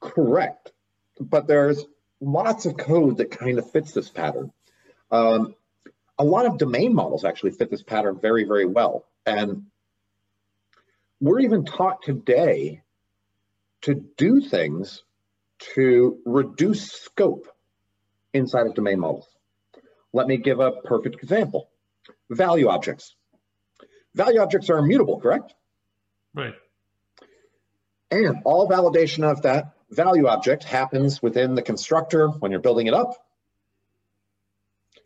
Correct. But there's lots of code that kind of fits this pattern. Um, a lot of domain models actually fit this pattern very, very well. And we're even taught today to do things to reduce scope inside of domain models. Let me give a perfect example. Value objects. Value objects are immutable, correct? Right. And all validation of that value object happens within the constructor when you're building it up.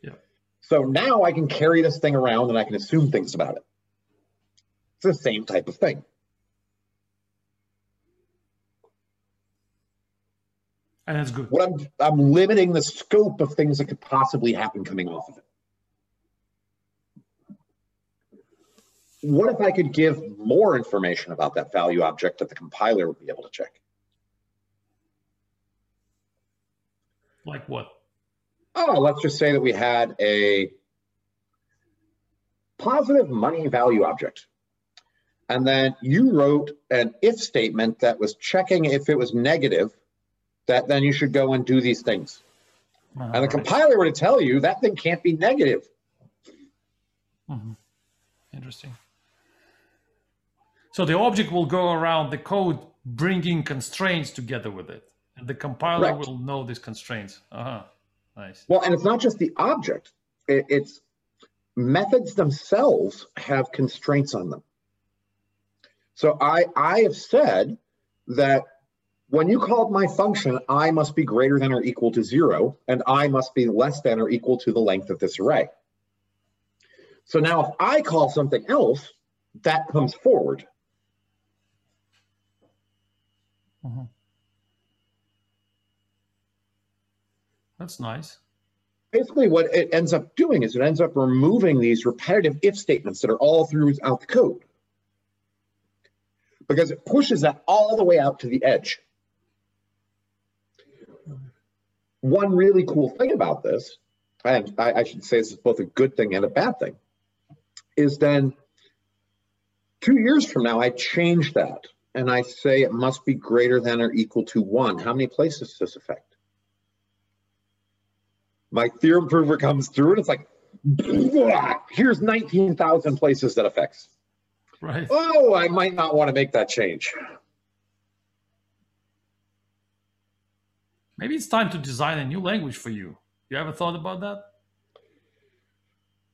Yeah. So now I can carry this thing around and I can assume things about it. It's the same type of thing. And that's good. What I'm I'm limiting the scope of things that could possibly happen coming off of it. What if I could give more information about that value object that the compiler would be able to check? Like what? Oh, let's just say that we had a positive money value object. And then you wrote an if statement that was checking if it was negative, that then you should go and do these things. Uh, and the right. compiler were to tell you that thing can't be negative. Mm -hmm. Interesting. So the object will go around the code bringing constraints together with it. And the compiler will know these constraints. Uh-huh. Nice. Well, and it's not just the object. it's methods themselves have constraints on them. So I, I have said that when you called my function, I must be greater than or equal to zero, and I must be less than or equal to the length of this array. So now if I call something else, that comes forward. Mm-hmm. That's nice. Basically, what it ends up doing is it ends up removing these repetitive if statements that are all throughout the code because it pushes that all the way out to the edge. One really cool thing about this, and I, I should say this is both a good thing and a bad thing, is then two years from now, I change that and I say it must be greater than or equal to one, how many places does this affect? My theorem prover comes through and it's like, here's 19,000 places that affects. Right. Oh, I might not want to make that change. Maybe it's time to design a new language for you. You ever thought about that?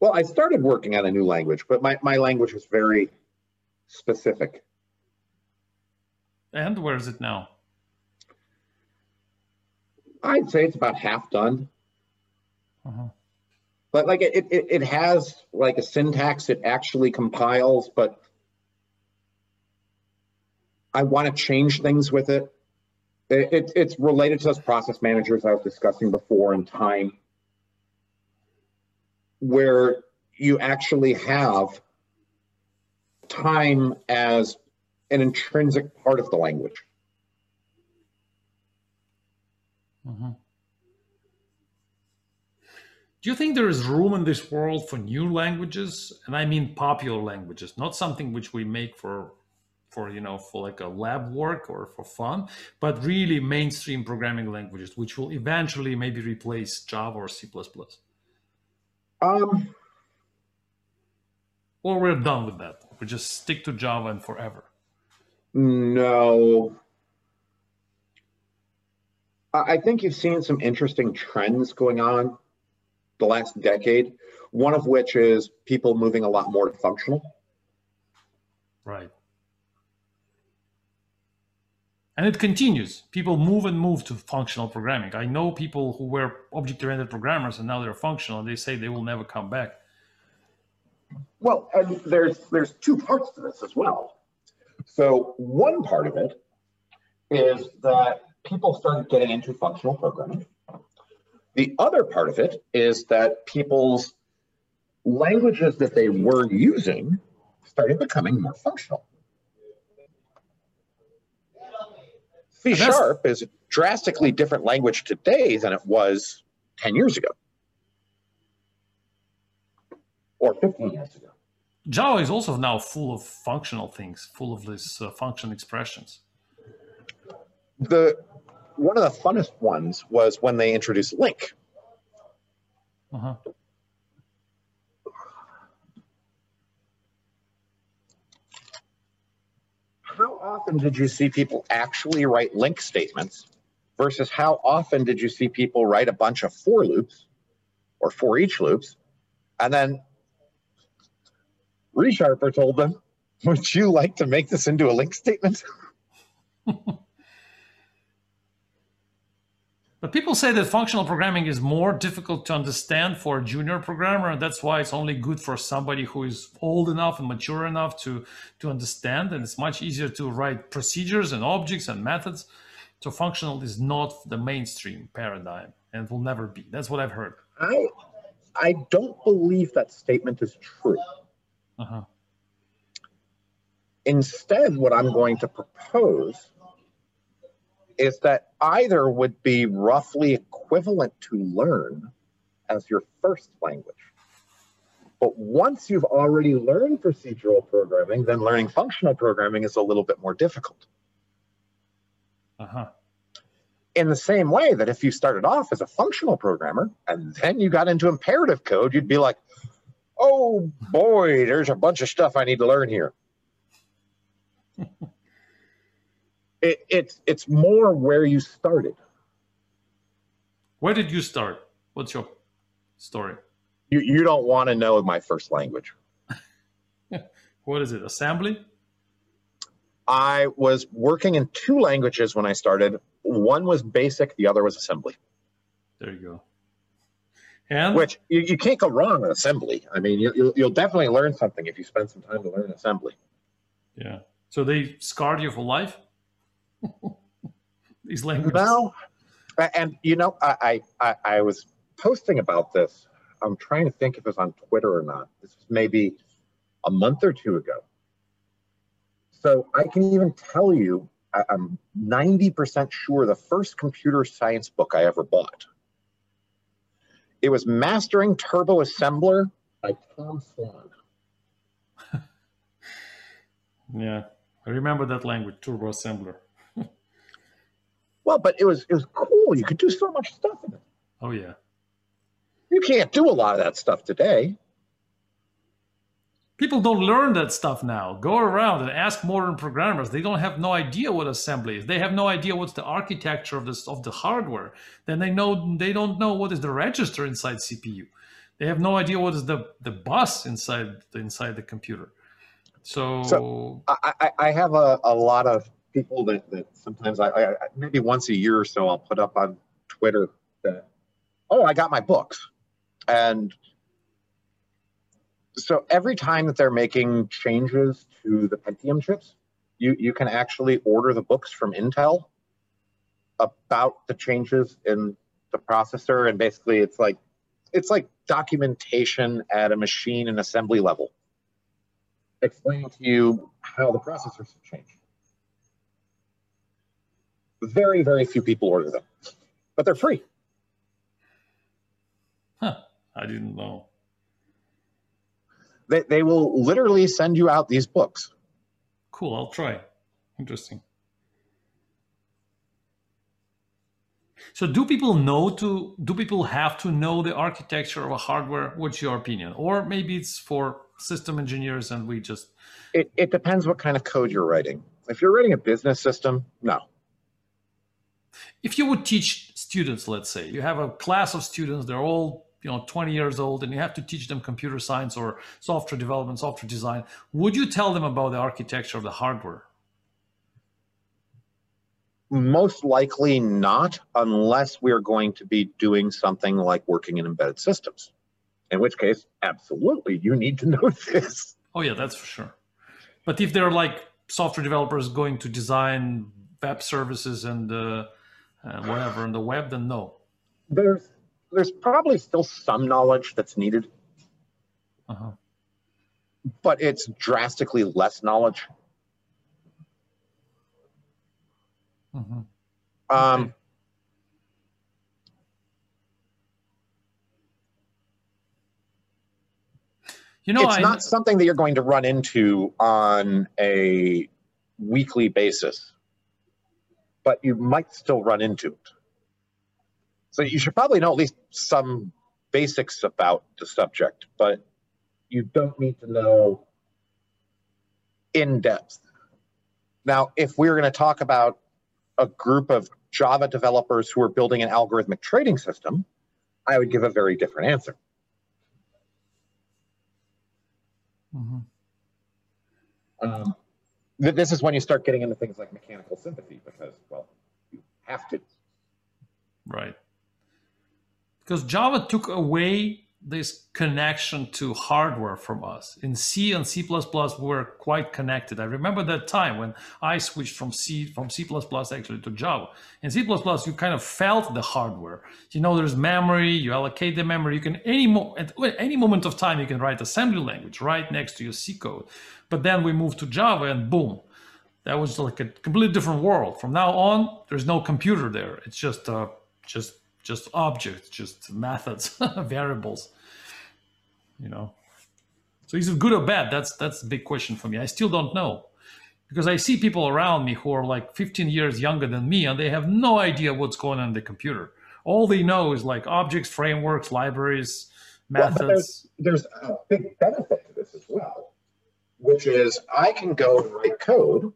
Well, I started working on a new language, but my, my language was very specific. And where is it now? I'd say it's about half done. Uh-huh. But like it, it, it has like a syntax it actually compiles, but I want to change things with it. it, it it's related to those process managers I was discussing before in time, where you actually have time as an intrinsic part of the language. Mm-hmm. Do you think there is room in this world for new languages? And I mean popular languages, not something which we make for for you know for like a lab work or for fun, but really mainstream programming languages, which will eventually maybe replace Java or C++. Um, or we're done with that. We just stick to Java and forever. No. I think you've seen some interesting trends going on the last decade, one of which is people moving a lot more to functional. Right. And it continues. People move and move to functional programming. I know people who were object oriented programmers and now they're functional and they say they will never come back. Well, and there's there's two parts to this as well. So one part of it is that people started getting into functional programming. The other part of it is that people's languages that they were using started becoming more functional. C sharp is a drastically different language today than it was 10 years ago or 15 years ago. Java is also now full of functional things, full of these uh, function expressions. The one of the funnest ones was when they introduced LINQ. Uh-huh. How often did you see people actually write LINQ statements versus how often did you see people write a bunch of for loops or for each loops and then ReSharper told them, Would you like to make this into a LINQ statement? But people say that functional programming is more difficult to understand for a junior programmer, and that's why it's only good for somebody who is old enough and mature enough to, to understand. And it's much easier to write procedures and objects and methods. So functional is not the mainstream paradigm and will never be. That's what I've heard. I I don't believe that statement is true. Uh-huh. Instead, what I'm going to propose is that either would be roughly equivalent to learn as your first language. But once you've already learned procedural programming, then learning functional programming is a little bit more difficult. Uh-huh. In the same way that if you started off as a functional programmer and then you got into imperative code, you'd be like, oh boy, there's a bunch of stuff I need to learn here. it, it's it's more where you started. Where did you start? What's your story? You you don't want to know my first language. what is it? Assembly? I was working in two languages when I started. One was basic, the other was assembly. There you go. And which you, you can't go wrong with assembly. I mean, you, you'll, you'll definitely learn something if you spend some time to learn assembly. Yeah. So they scarred you for life. These languages. No, and you know, I, I I was posting about this. I'm trying to think if it was on Twitter or not. This was maybe a month or two ago. So I can even tell you, I'm 90% sure the first computer science book I ever bought it was Mastering Turbo Assembler by Tom Swan. yeah, I remember that language, Turbo Assembler. well, but it was it was cool. You could do so much stuff in it. Oh yeah. You can't do a lot of that stuff today people don't learn that stuff now. Go around and ask modern programmers. They don't have no idea what assembly is. They have no idea what's the architecture of this of the hardware. Then they know they don't know what is the register inside cpu they have no idea what is the the bus inside the, inside the computer. So, so I, I have a, a lot of people that, that sometimes I, I maybe once a year or so i'll put up on twitter that oh i got my books. And so every time that they're making changes to the Pentium chips, you, you can actually order the books from Intel about the changes in the processor. And basically it's like it's like documentation at a machine and assembly level. Explaining to you how the processors have changed. Very, very few people order them, but they're free. Huh. I didn't know. They, they will literally send you out these books. Cool, I'll try. Interesting. So do people know to do people have to know the architecture of a hardware? What's your opinion? Or maybe it's for system engineers and we just it, it depends what kind of code you're writing. If you're writing a business system, no. If you would teach students, let's say, you have a class of students, they're all you know 20 years old and you have to teach them computer science or software development software design would you tell them about the architecture of the hardware? Most likely not unless we're going to be doing something like working in embedded systems in which case absolutely you need to know this. Oh yeah that's for sure. But if they're like software developers going to design web services and uh, uh, whatever on the web then no. There's there's probably still some knowledge that's needed, uh-huh. but it's drastically less knowledge. Mm-hmm. Um, okay. You know, it's I, not something that you're going to run into on a weekly basis, but you might still run into it. So you should probably know at least some basics about the subject, but you don't need to know in depth. Now, if we're going to talk about a group of Java developers who are building an algorithmic trading system, I would give a very different answer. Mm-hmm. Um, this is when you start getting into things like mechanical sympathy because, well, you have to. Right because Java took away this connection to hardware from us. In C and C++, we were quite connected. I remember that time when I switched from C from C++ actually to Java. In C++, you kind of felt the hardware. You know, there's memory. You allocate the memory. You can any mo- at any moment of time you can write assembly language right next to your C code. But then we moved to Java, and boom, that was like a completely different world. From now on, there's no computer there. It's just uh, just just objects, just methods, variables. You know. So is it good or bad? That's that's the big question for me. I still don't know. Because I see people around me who are like 15 years younger than me and they have no idea what's going on in the computer. All they know is like objects, frameworks, libraries, methods. Well, there's, there's a big benefit to this as well, which is I can go and write code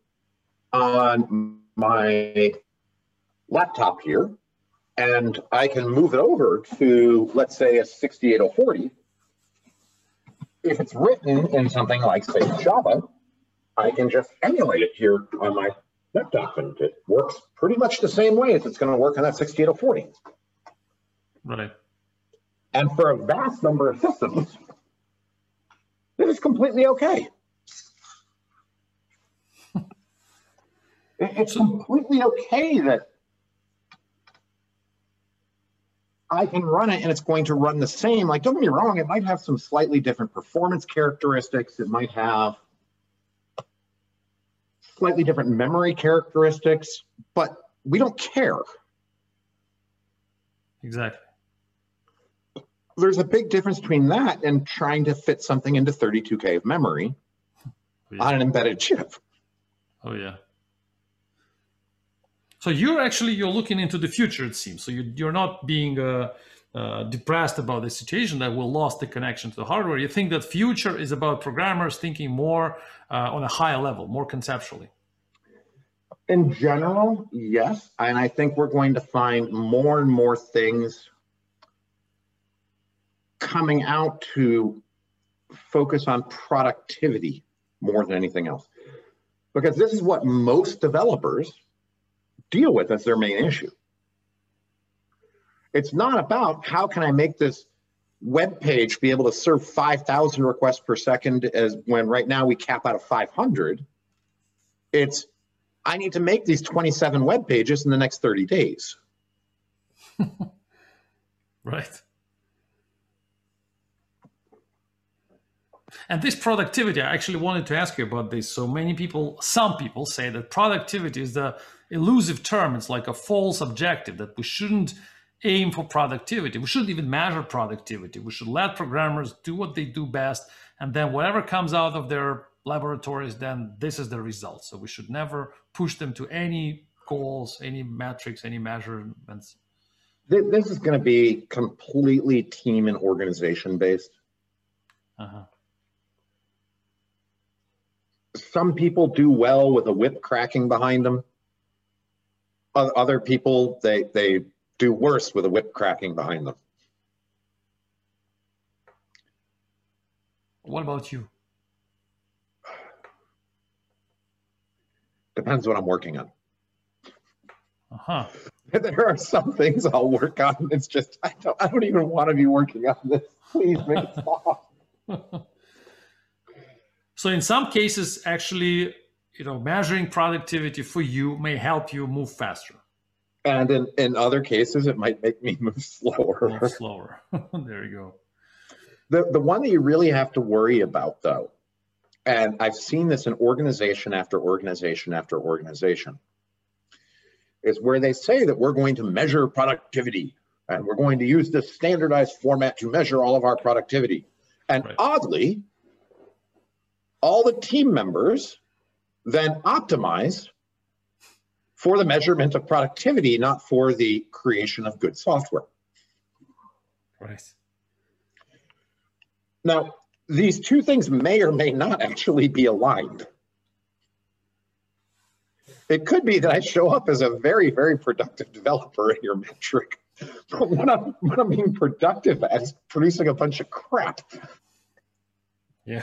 on my laptop here and I can move it over to, let's say, a 68040. If it's written in something like, say, Java, I can just emulate it here on my laptop, and it works pretty much the same way as it's going to work on that 68040. Right. And for a vast number of systems, it is completely okay. it's completely okay that I can run it and it's going to run the same. Like, don't get me wrong, it might have some slightly different performance characteristics. It might have slightly different memory characteristics, but we don't care. Exactly. There's a big difference between that and trying to fit something into 32K of memory oh, yeah. on an embedded chip. Oh, yeah. So you're actually you're looking into the future, it seems. So you, you're not being uh, uh, depressed about the situation that we lost the connection to the hardware. You think that future is about programmers thinking more uh, on a higher level, more conceptually. In general, yes, and I think we're going to find more and more things coming out to focus on productivity more than anything else. Because this is what most developers deal with as their main issue. It's not about how can I make this web page be able to serve 5,000 requests per second as when right now we cap out at 500. It's I need to make these 27 web pages in the next 30 days. right. And this productivity, I actually wanted to ask you about this. So many people, some people say that productivity is the elusive term. It's like a false objective that we shouldn't aim for productivity. We shouldn't even measure productivity. We should let programmers do what they do best, and then whatever comes out of their laboratories, then this is the result. So we should never push them to any goals, any metrics, any measurements. This is going to be completely team and organization based. Uh-huh. Some people do well with a whip cracking behind them. Other people, they, they do worse with a whip cracking behind them. What about you? Depends what I'm working on. Uh-huh. There are some things I'll work on. It's just I don't I don't even want to be working on this. Please make it stop. so in some cases, actually, you know, measuring productivity for you may help you move faster. And in, in other cases, it might make me move slower. Move slower. there you go. The, the one that you really have to worry about, though, and I've seen this in organization after organization after organization, is where they say that we're going to measure productivity and we're going to use this standardized format to measure all of our productivity. And right. oddly, all the team members then optimize for the measurement of productivity, not for the creation of good software. Right. Now, these two things may or may not actually be aligned. It could be that I show up as a very, very productive developer in your metric. But what I'm, what I'm being productive at is producing a bunch of crap. Yeah.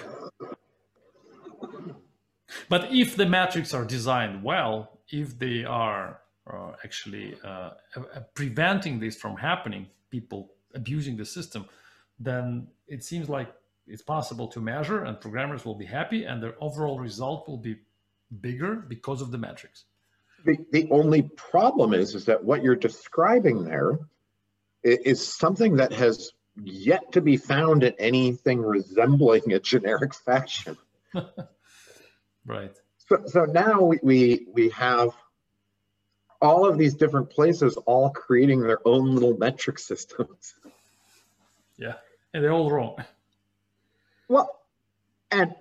But if the metrics are designed well, if they are uh, actually uh, preventing this from happening, people abusing the system, then it seems like it's possible to measure and programmers will be happy and their overall result will be bigger because of the metrics. The, the only problem is, is that what you're describing there is something that has yet to be found in anything resembling a generic fashion. right. So, so now we, we, we have all of these different places all creating their own little metric systems. Yeah, and they're all wrong. Well, and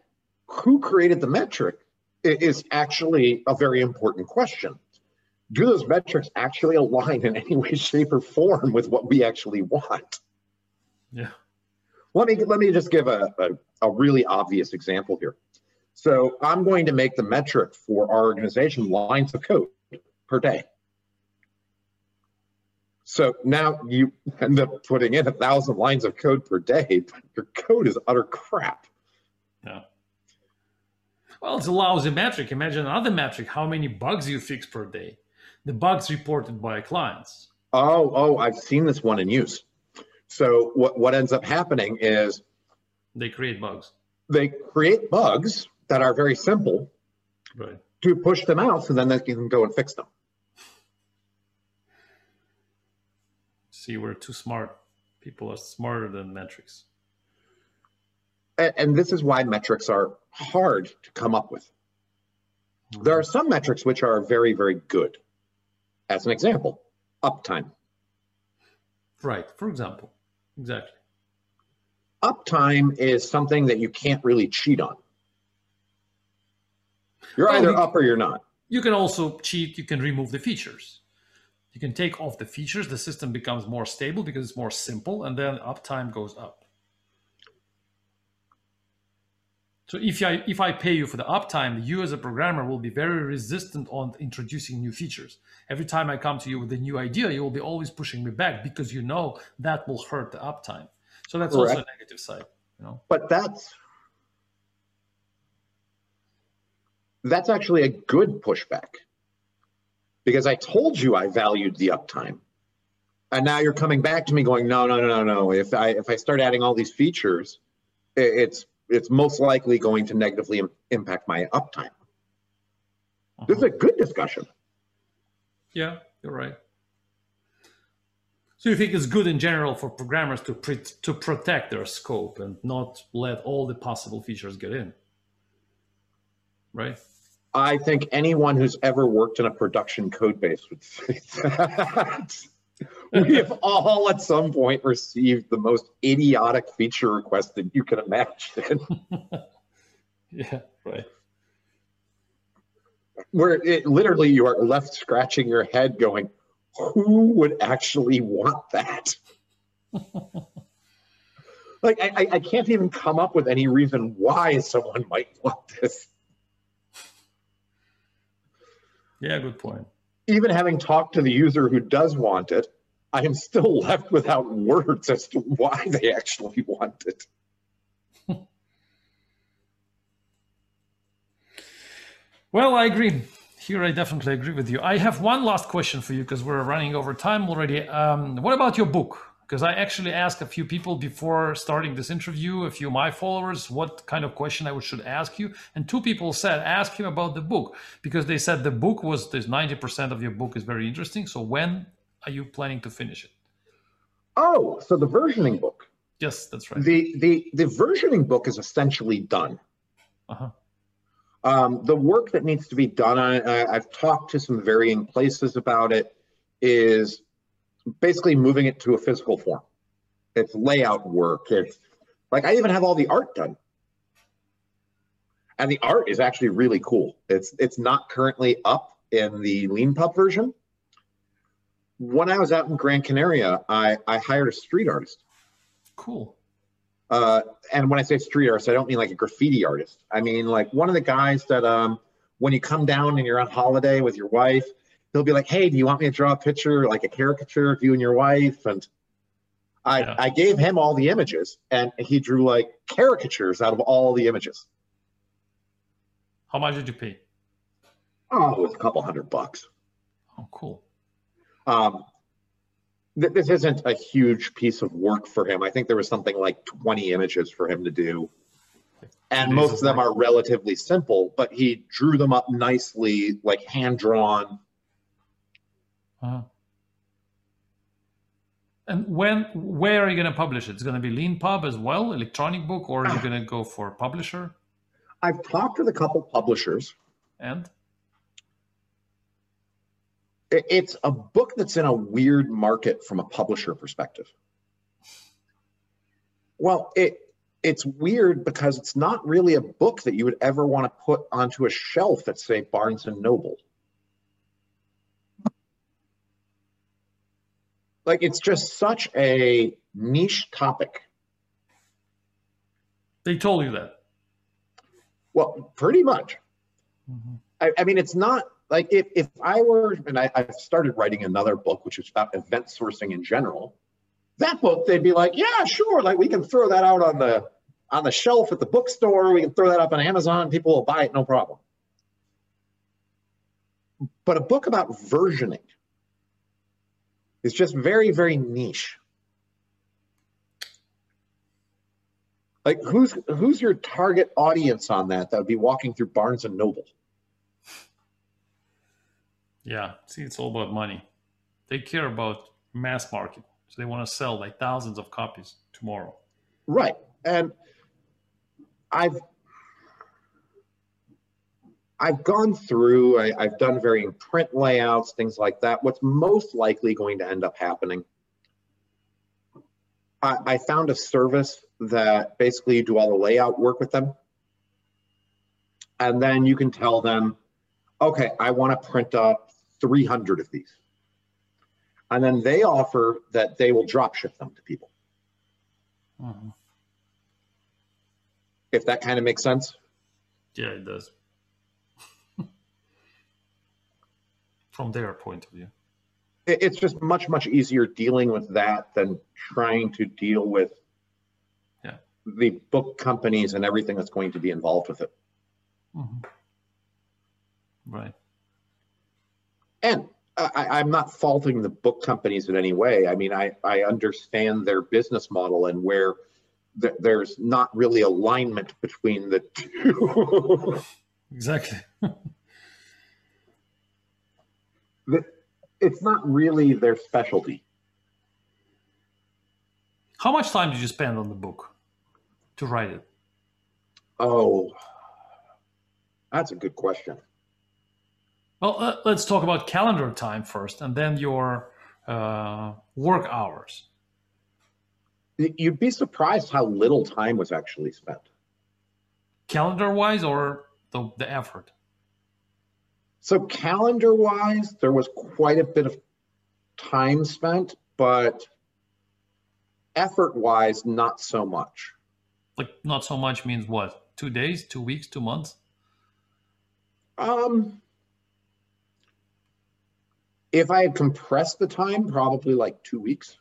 who created the metric is actually a very important question. Do those metrics actually align in any way, shape, or form with what we actually want? Yeah. Let me let me just give a, a, a really obvious example here. So I'm going to make the metric for our organization lines of code per day. So now you end up putting in a thousand lines of code per day, but your code is utter crap. Yeah. Well, it's a lousy metric. Imagine another metric, how many bugs you fix per day. The bugs reported by clients. Oh, oh, I've seen this one in use. So what, what ends up happening is they create bugs. They create bugs that are very simple right. to push them out so then they can go and fix them. See, we're too smart. People are smarter than metrics. And, and this is why metrics are hard to come up with. Mm-hmm. There are some metrics which are very, very good. As an example, uptime. Right, for example, exactly. Uptime is something that you can't really cheat on. You're well, either up or you're not. You can also cheat, you can remove the features. You can take off the features, the system becomes more stable because it's more simple, and then uptime goes up. So if I if I pay you for the uptime, you as a programmer will be very resistant on introducing new features. Every time I come to you with a new idea, you will be always pushing me back because you know that will hurt the uptime. So that's Correct. also a negative side, you know. But that's that's actually a good pushback because I told you I valued the uptime. And now you're coming back to me going, no, no, no, no, no. If I if I start adding all these features, it's it's most likely going to negatively Im- impact my uptime. Uh-huh. This is a good discussion. Yeah, you're right. So you think it's good in general for programmers to to protect their scope and not let all the possible features get in, right? I think anyone who's ever worked in a production code base would say that. we have all at some point received the most idiotic feature request that you can imagine. yeah, right. Where it literally you are left scratching your head going, who would actually want that? like I, I can't even come up with any reason why someone might want this. Yeah, good point. Even having talked to the user who does want it, I am still left without words as to why they actually want it. well, I agree. Here, I definitely agree with you. I have one last question for you because we're running over time already. Um, what about your book? Because I actually asked a few people before starting this interview, a few of my followers, what kind of question I should ask you. And two people said, ask him about the book because they said the book was this 90% of your book is very interesting. So when are you planning to finish it? Oh, so the versioning book. Yes, that's right. The the the versioning book is essentially done. Uh-huh. Um, the work that needs to be done on it, I, I've talked to some varying places about it, is basically moving it to a physical form. It's layout work. It's like I even have all the art done. And the art is actually really cool. It's it's not currently up in the Lean Leanpub version, when I was out in Gran Canaria, I, I hired a street artist. Cool. Uh, and when I say street artist, I don't mean like a graffiti artist. I mean like one of the guys that um, when you come down and you're on holiday with your wife, he'll be like, "Hey, do you want me to draw a picture, like a caricature of you and your wife?" And I yeah. I gave him all the images, and he drew like caricatures out of all the images. How much did you pay? Oh, it was a couple hundred bucks. Oh, cool. Um, th- this isn't a huge piece of work for him. I think there was something like 20 images for him to do. And most of them are relatively simple, but he drew them up nicely, like hand drawn. Uh-huh. And when, where are you going to publish it? It's going to be Leanpub as well, electronic book, or are you going to go for publisher? I've talked with a couple publishers. And? it's a book that's in a weird market from a publisher perspective. Well, it it's weird because it's not really a book that you would ever want to put onto a shelf at say Barnes and Noble. Like it's just such a niche topic. They told you that. Well, pretty much. Mm-hmm. I, I mean, it's not like if, if I were, and I, I've started writing another book, which is about event sourcing in general, that book, they'd be like, yeah, sure. Like we can throw that out on the, on the shelf at the bookstore. We can throw that up on Amazon. People will buy it. No problem. But a book about versioning is just very, very niche. Like who's who's your target audience on that that would be walking through Barnes and Noble? Yeah, see, it's all about money. They care about mass market, so they want to sell like thousands of copies tomorrow. Right, and I've I've gone through. I, I've done varying print layouts, things like that. What's most likely going to end up happening? I, I found a service that basically you do all the layout work with them, and then you can tell them okay, I want to print up 300 of these. And then they offer that they will drop ship them to people. Mm-hmm. If that kind of makes sense. Yeah, it does. From their point of view. It's just much, much easier dealing with that than trying to deal with yeah. the book companies and everything that's going to be involved with it. Mm-hmm. Right and I, am not faulting the book companies in any way. I mean, I, I understand their business model and where th- there's not really alignment between the two. exactly. it's not really their specialty. How much time did you spend on the book to write it? Oh, that's a good question. Well, uh, let's talk about calendar time first, and then your uh, work hours? You'd be surprised how little time was actually spent. Calendar wise or the, the effort? So, calendar wise, there was quite a bit of time spent, but effort wise, not so much. Like, not so much means what? Two days, two weeks, two months? Um, if I had compressed the time, probably like two weeks.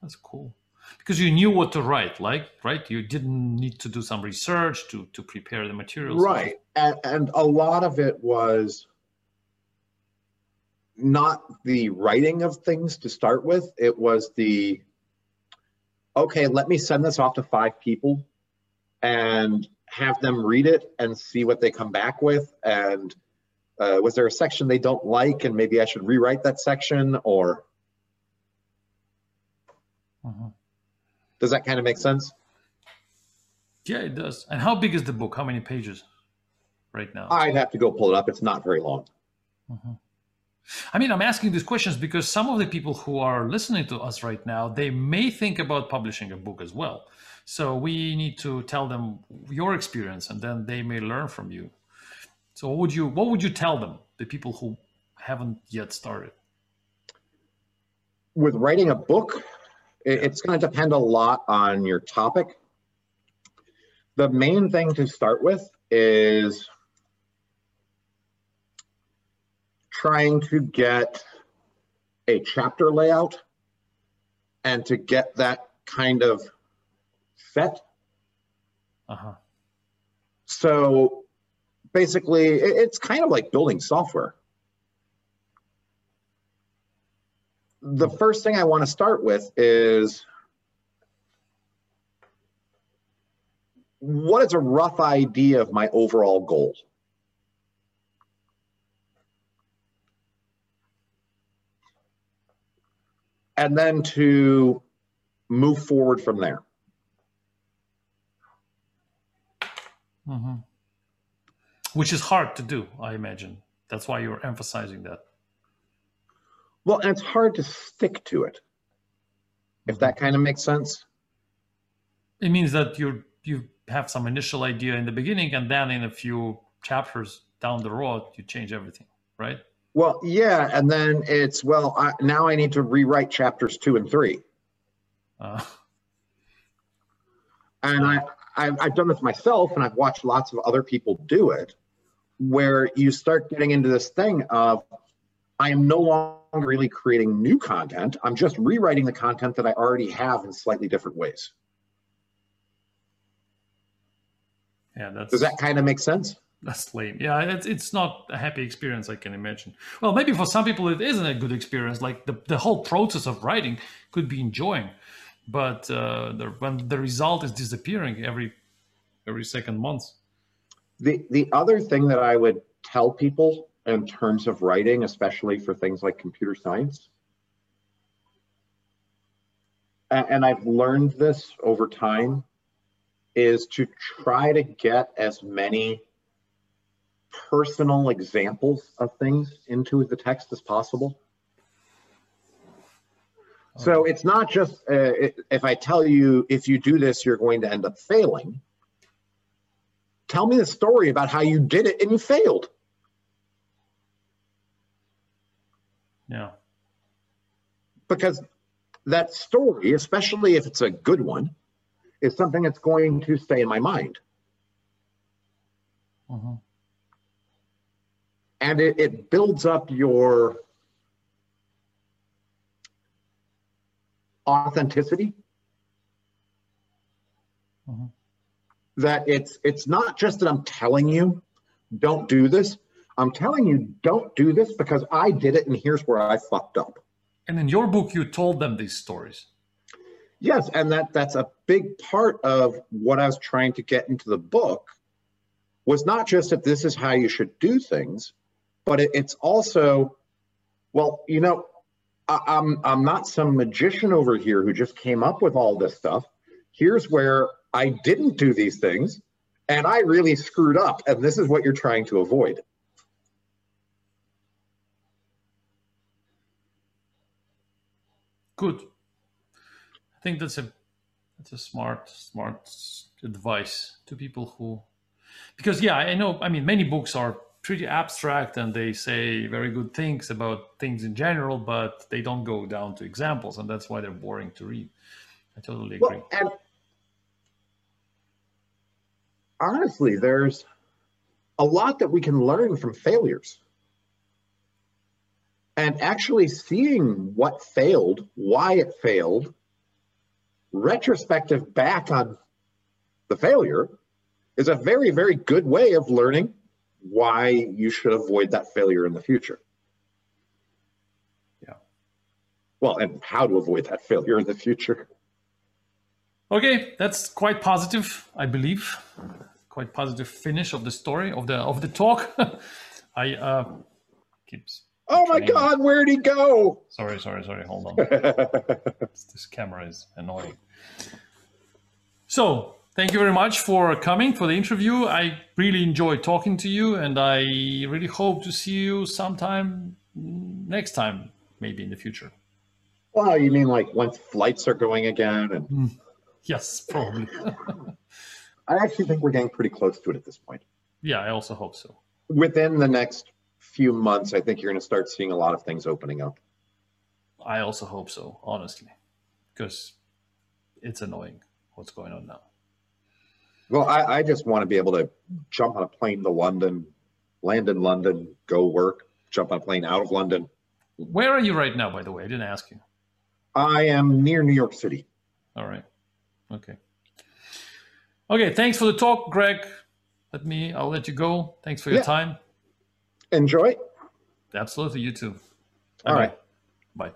That's cool. Because you knew what to write, like, right? You didn't need to do some research to to prepare the materials. Right. And, and a lot of it was not the writing of things to start with. It was the, okay, let me send this off to five people and have them read it and see what they come back with. And uh, was there a section they don't like and maybe I should rewrite that section or Mhm. Does that kind of make sense? Yeah, it does. And how big is the book? How many pages right now? I'd have to go pull it up. It's not very long. Mhm. I mean, I'm asking these questions because some of the people who are listening to us right now, they may think about publishing a book as well. So we need to tell them your experience, and then they may learn from you. So what would you what would you tell them, the people who haven't yet started? With writing a book, it- it's going to depend a lot on your topic. The main thing to start with is trying to get a chapter layout and to get that kind of set. Uh-huh. So basically, it- it's kind of like building software. The first thing I want to start with is what is a rough idea of my overall goal? And then to move forward from there. hmm Which is hard to do, I imagine. That's why you're emphasizing that. Well, and it's hard to stick to it, if that kind of makes sense. It means that you you have some initial idea in the beginning, and then in a few chapters down the road, you change everything, right? Well, yeah, and then it's well, I, now I need to rewrite chapters two and three, Uh, and I I've, I've done this myself, and I've watched lots of other people do it, where you start getting into this thing of I am no longer really creating new content. I'm just rewriting the content that I already have in slightly different ways. yeah, that's Does that kind of make sense? that's lame. Yeah, it's it's not a happy experience, I can imagine. Well, maybe for some people it isn't a good experience. Like the the whole process of writing could be enjoying, but uh, the, when the result is disappearing every every second month. The the other thing that I would tell people in terms of writing, especially for things like computer science, and I've learned this over time, is to try to get as many personal examples of things into the text as possible. So it's not just uh, if I tell you if you do this, you're going to end up failing. Tell me the story about how you did it and you failed. Yeah. because that story, especially if it's a good one, is something that's going to stay in my mind. Mhm. And it, it builds up your authenticity. Mhm. That it's it's not just that I'm telling you, don't do this. I'm telling you, don't do this because I did it and here's where I fucked up. And in your book, you told them these stories. Yes, and that that's a big part of what I was trying to get into the book was not just that this is how you should do things, but it, it's also, well, you know, I, I'm I'm not some magician over here who just came up with all this stuff. Here's where I didn't do these things, and I really screwed up, and this is what you're trying to avoid. Good. I think that's a that's a smart smart advice to people who because yeah i know i mean many books are pretty abstract and they say very good things about things in general but they don't go down to examples and that's why they're boring to read i totally agree Well, and honestly, there's a lot that we can learn from failures. And actually seeing what failed, why it failed, retrospective back on the failure is a very, very good way of learning why you should avoid that failure in the future. Yeah. Well, and how to avoid that failure in the future. okay that's quite positive i believe quite positive finish of the story of the of the talk i uh keeps Oh my Training. God, where'd he go? sorry sorry sorry hold on this camera is annoying. So, thank you very much for coming for the interview. I really enjoyed talking to you, and I really hope to see you sometime next time, maybe in the future. Wow, you mean like once flights are going again? And hmm. Yes, probably. I actually think we're getting pretty close to it at this point. yeah, I also hope so. Within the next few months, I think you're going to start seeing a lot of things opening up. I also hope so, honestly, because it's annoying what's going on now. Well, I, I just want to be able to jump on a plane to London, land in London, go work, jump on a plane out of London. Where are you right now, by the way? I didn't ask you. I am near New York City. All right. Okay. Okay. Thanks for the talk, Greg. Let me. I'll let you go. Thanks for your Yeah. time. Enjoy. Absolutely. You too. All Bye-bye. right. Bye.